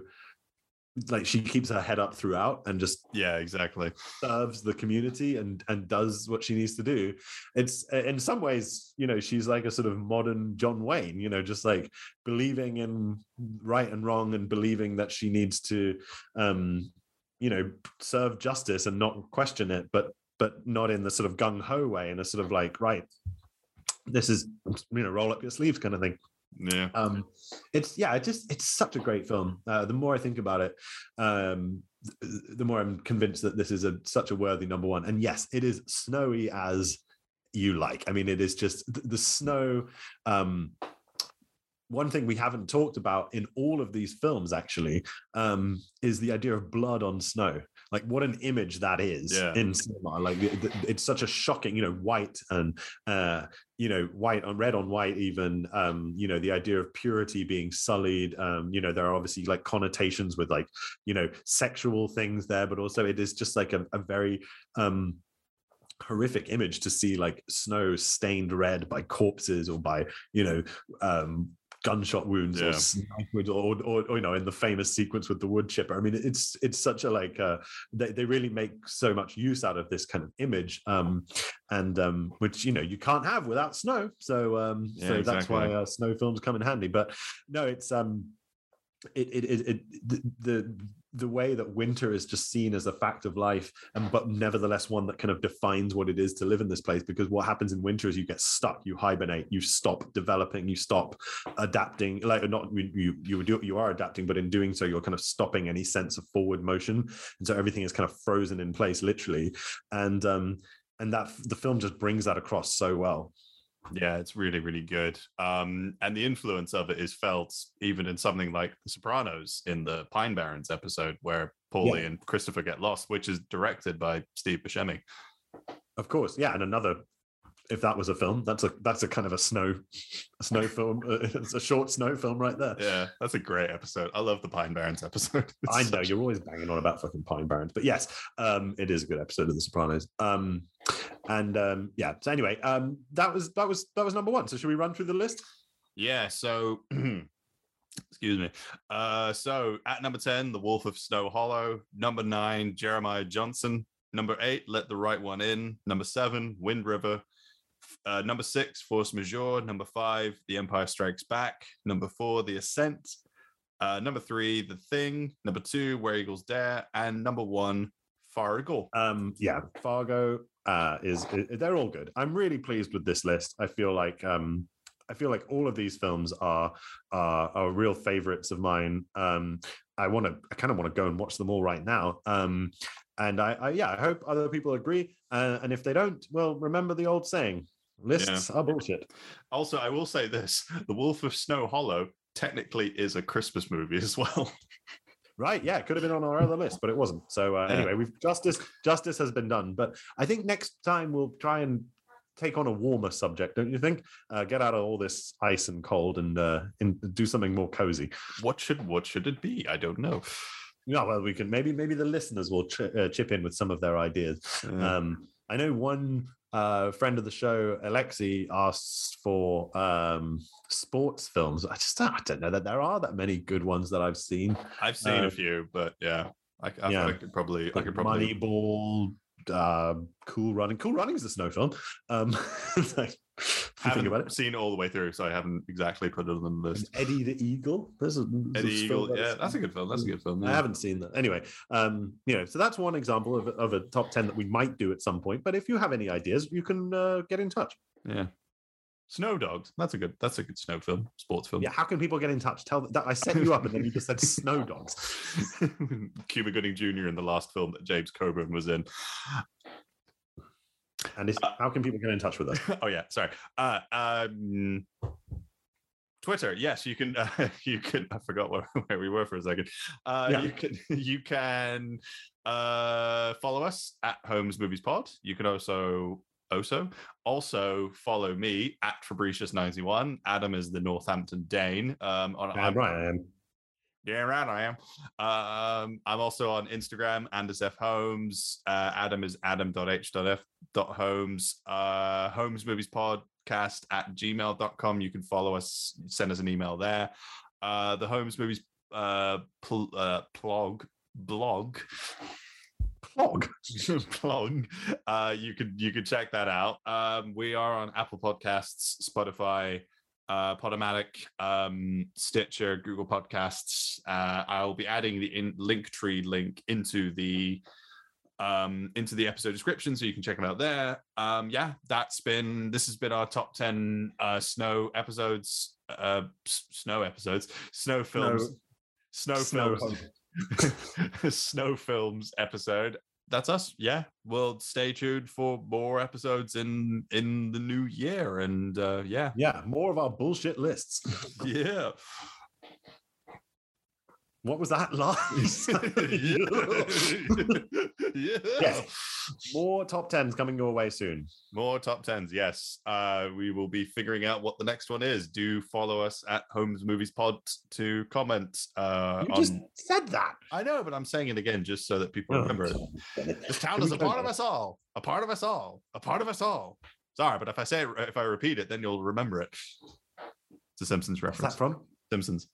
like she keeps her head up throughout and just Yeah, exactly. serves the community and and does what she needs to do it's in some ways you know she's like a sort of modern john wayne you know just like believing in right and wrong and believing that she needs to um you know serve justice and not question it but but not in the sort of gung-ho way in a sort of like right this is you know roll up your sleeves kind of thing Yeah. um it's yeah it just it's such a great film. Uh, the more i think about it um th- the more i'm convinced that this is a such a worthy number one. And yes it is snowy as you like. I mean it is just th- the snow um one thing we haven't talked about in all of these films actually um is the idea of blood on snow like what an image that is Yeah. in cinema like it- it- it's such a shocking you know white and uh you know white on red on white even um you know the idea of purity being sullied um you know there are obviously like connotations with like you know sexual things there but also it is just like a, a very um horrific image to see like snow stained red by corpses or by you know um gunshot wounds or Yeah. wounds or, or, or you know in the famous sequence with the wood chipper. I mean it's it's such a like uh they, they really make so much use out of this kind of image um and um which you know you can't have without snow. So um Yeah, so that's why uh, snow films come in handy. But no it's um it it it, it the, the the way that winter is just seen as a fact of life and but nevertheless one that kind of defines what it is to live in this place because what happens in winter is you get stuck you hibernate you stop developing you stop adapting like not you you do you are adapting but in doing so you're kind of stopping any sense of forward motion and so everything is kind of frozen in place literally and um and that the film just brings that across so well yeah, it's really, really good. Um, and the influence of it is felt even in something like The Sopranos in the Pine Barrens episode, where Paulie yeah. and Christopher get lost, which is directed by Steve Buscemi. Of course, yeah, and another if that was a film. That's a that's a kind of a snow a snow <laughs> film. Uh, it's a short snow film right there. Yeah, that's a great episode. I love the Pine Barrens episode. <laughs> I know you're always banging on about fucking Pine Barrens, but yes, um, it is a good episode of The Sopranos. Um, and um, yeah. So anyway, um, that was that was that was number one. So should we run through the list? Yeah. So. <clears throat> Excuse me. Uh, so at number 10, The Wolf of Snow Hollow. Number nine, Jeremiah Johnson. Number eight, Let the Right One In. Number seven, Wind River. Uh, number six, Force Majeure. Number five, The Empire Strikes Back. Number four, The Ascent. Uh, number three, The Thing. Number two, Where Eagles Dare. And number one, Fargo. Um, yeah, Fargo uh, is, is, they're all good. I'm really pleased with this list. I feel like um, I feel like all of these films are are, are real favorites of mine. Um, I want to, I kind of want to go and watch them all right now. Um, and I, I, yeah, I hope other people agree. Uh, and if they don't, well, remember the old saying: lists yeah. are bullshit. Also, I will say this: <laughs> The Wolf of Snow Hollow technically is a Christmas movie <laughs> as well. right? Yeah, it could have been on our other list, but it wasn't. So uh, yeah. anyway, we've justice justice has been done. But I think next time we'll try and take on a warmer subject, don't you think? Uh, get out of all this ice and cold and, uh, and do something more cozy. What should what should it be? I don't know. Yeah, well, we can maybe maybe the listeners will ch- uh, chip in with some of their ideas. Um, I know one uh, friend of the show, Alexi, asks for um, sports films. I just I don't know that there are that many good ones that I've seen. I've seen uh, a few, but yeah, I, I, yeah. I could probably like I could probably Moneyball, uh, Cool Running. Cool Running is a snow film. Um, <laughs> like, haven't about it. seen all the way through, so I haven't exactly put it on the list. And Eddie the Eagle. A, there's Eddie Eagle. Yeah, that's a good film. That's a good film. Yeah. I haven't seen that. Anyway, um, you know, so that's one example of, of a top ten that we might do at some point. But if you have any ideas, you can uh, get in touch. Yeah. Snow Dogs. That's a good. That's a good snow film, sports film. Yeah. How can people get in touch? Tell that I set you up, and then you just said <laughs> Snow Dogs. Cuba Gooding Jr. in the last film that James Coburn was in. And uh, how can people get in touch with us? <laughs> oh yeah, sorry. Uh, um, Twitter, yes, you can. Uh, <laughs> you can. I forgot where, <laughs> where we were for a second. Uh, yeah. You can. You can uh, follow us at Holmes Movies Pod. You can also also also follow me at Fabricius91. Adam is the Northampton Dane. Um, on, I'm, right, I am. Yeah, right, I am. Um, I'm also on Instagram, Anders F. Holmes. Uh, Adam is adam.h.f.holmes. Uh, Holmes Movies Podcast at gmail.com. You can follow us, send us an email there. Uh, the Holmes Movies uh, pl- uh, blog, blog, blog, <laughs> blog. Uh, you could you could check that out. Um, we are on Apple Podcasts, Spotify, uh, Podomatic, um, Stitcher, Google Podcasts. Uh, I'll be adding the in- Linktree link into the um, into the episode description, so you can check them out there. Um, yeah, that's been this has been our top ten uh, snow episodes, uh, s- snow episodes, snow films, snow, snow films, <laughs> snow films episode that's us. Yeah, well, stay tuned for more episodes in in the new year, and uh, yeah, yeah, more of our bullshit lists. <laughs> yeah. What was that <laughs> last? <laughs> yeah. yeah. <laughs> Yes. More top tens coming your way soon. More top tens, yes. Uh, we will be figuring out what the next one is. Do follow us at Holmes Movies Pod to comment. Uh, you just said that. I know, but I'm saying it again just so that people oh, remember it. This town is a part of us all. A part of us all. A part of us all. Sorry, but if I say it, if I repeat it, then you'll remember it. It's a Simpsons reference. What's that from? Simpsons.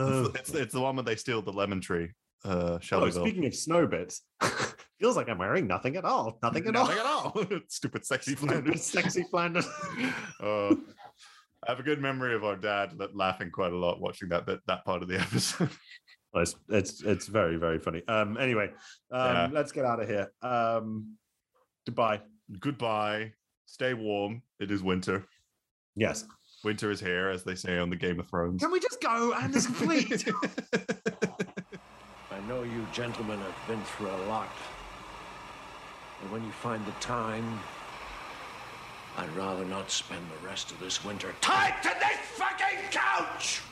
Uh, it's, it's, the one where they steal the lemon tree. Uh, Oh, speaking of snow bits, <laughs> feels like I'm wearing nothing at all. Nothing at nothing all. at all. <laughs> <laughs> Stupid sexy Flanders. sexy Flanders. uh, I have a good memory of our dad laughing quite a lot watching that bit, that part of the episode. Well, it's, it's it's very very funny. Um. Anyway, um, Yeah. let's get out of here. Um. Goodbye. Goodbye. Stay warm. It is winter. Yes. Winter is here, as they say on the Game of Thrones. Can we just go and it's complete? <laughs> I know you gentlemen have been through a lot. And when you find the time, I'd rather not spend the rest of this winter tied to this fucking couch!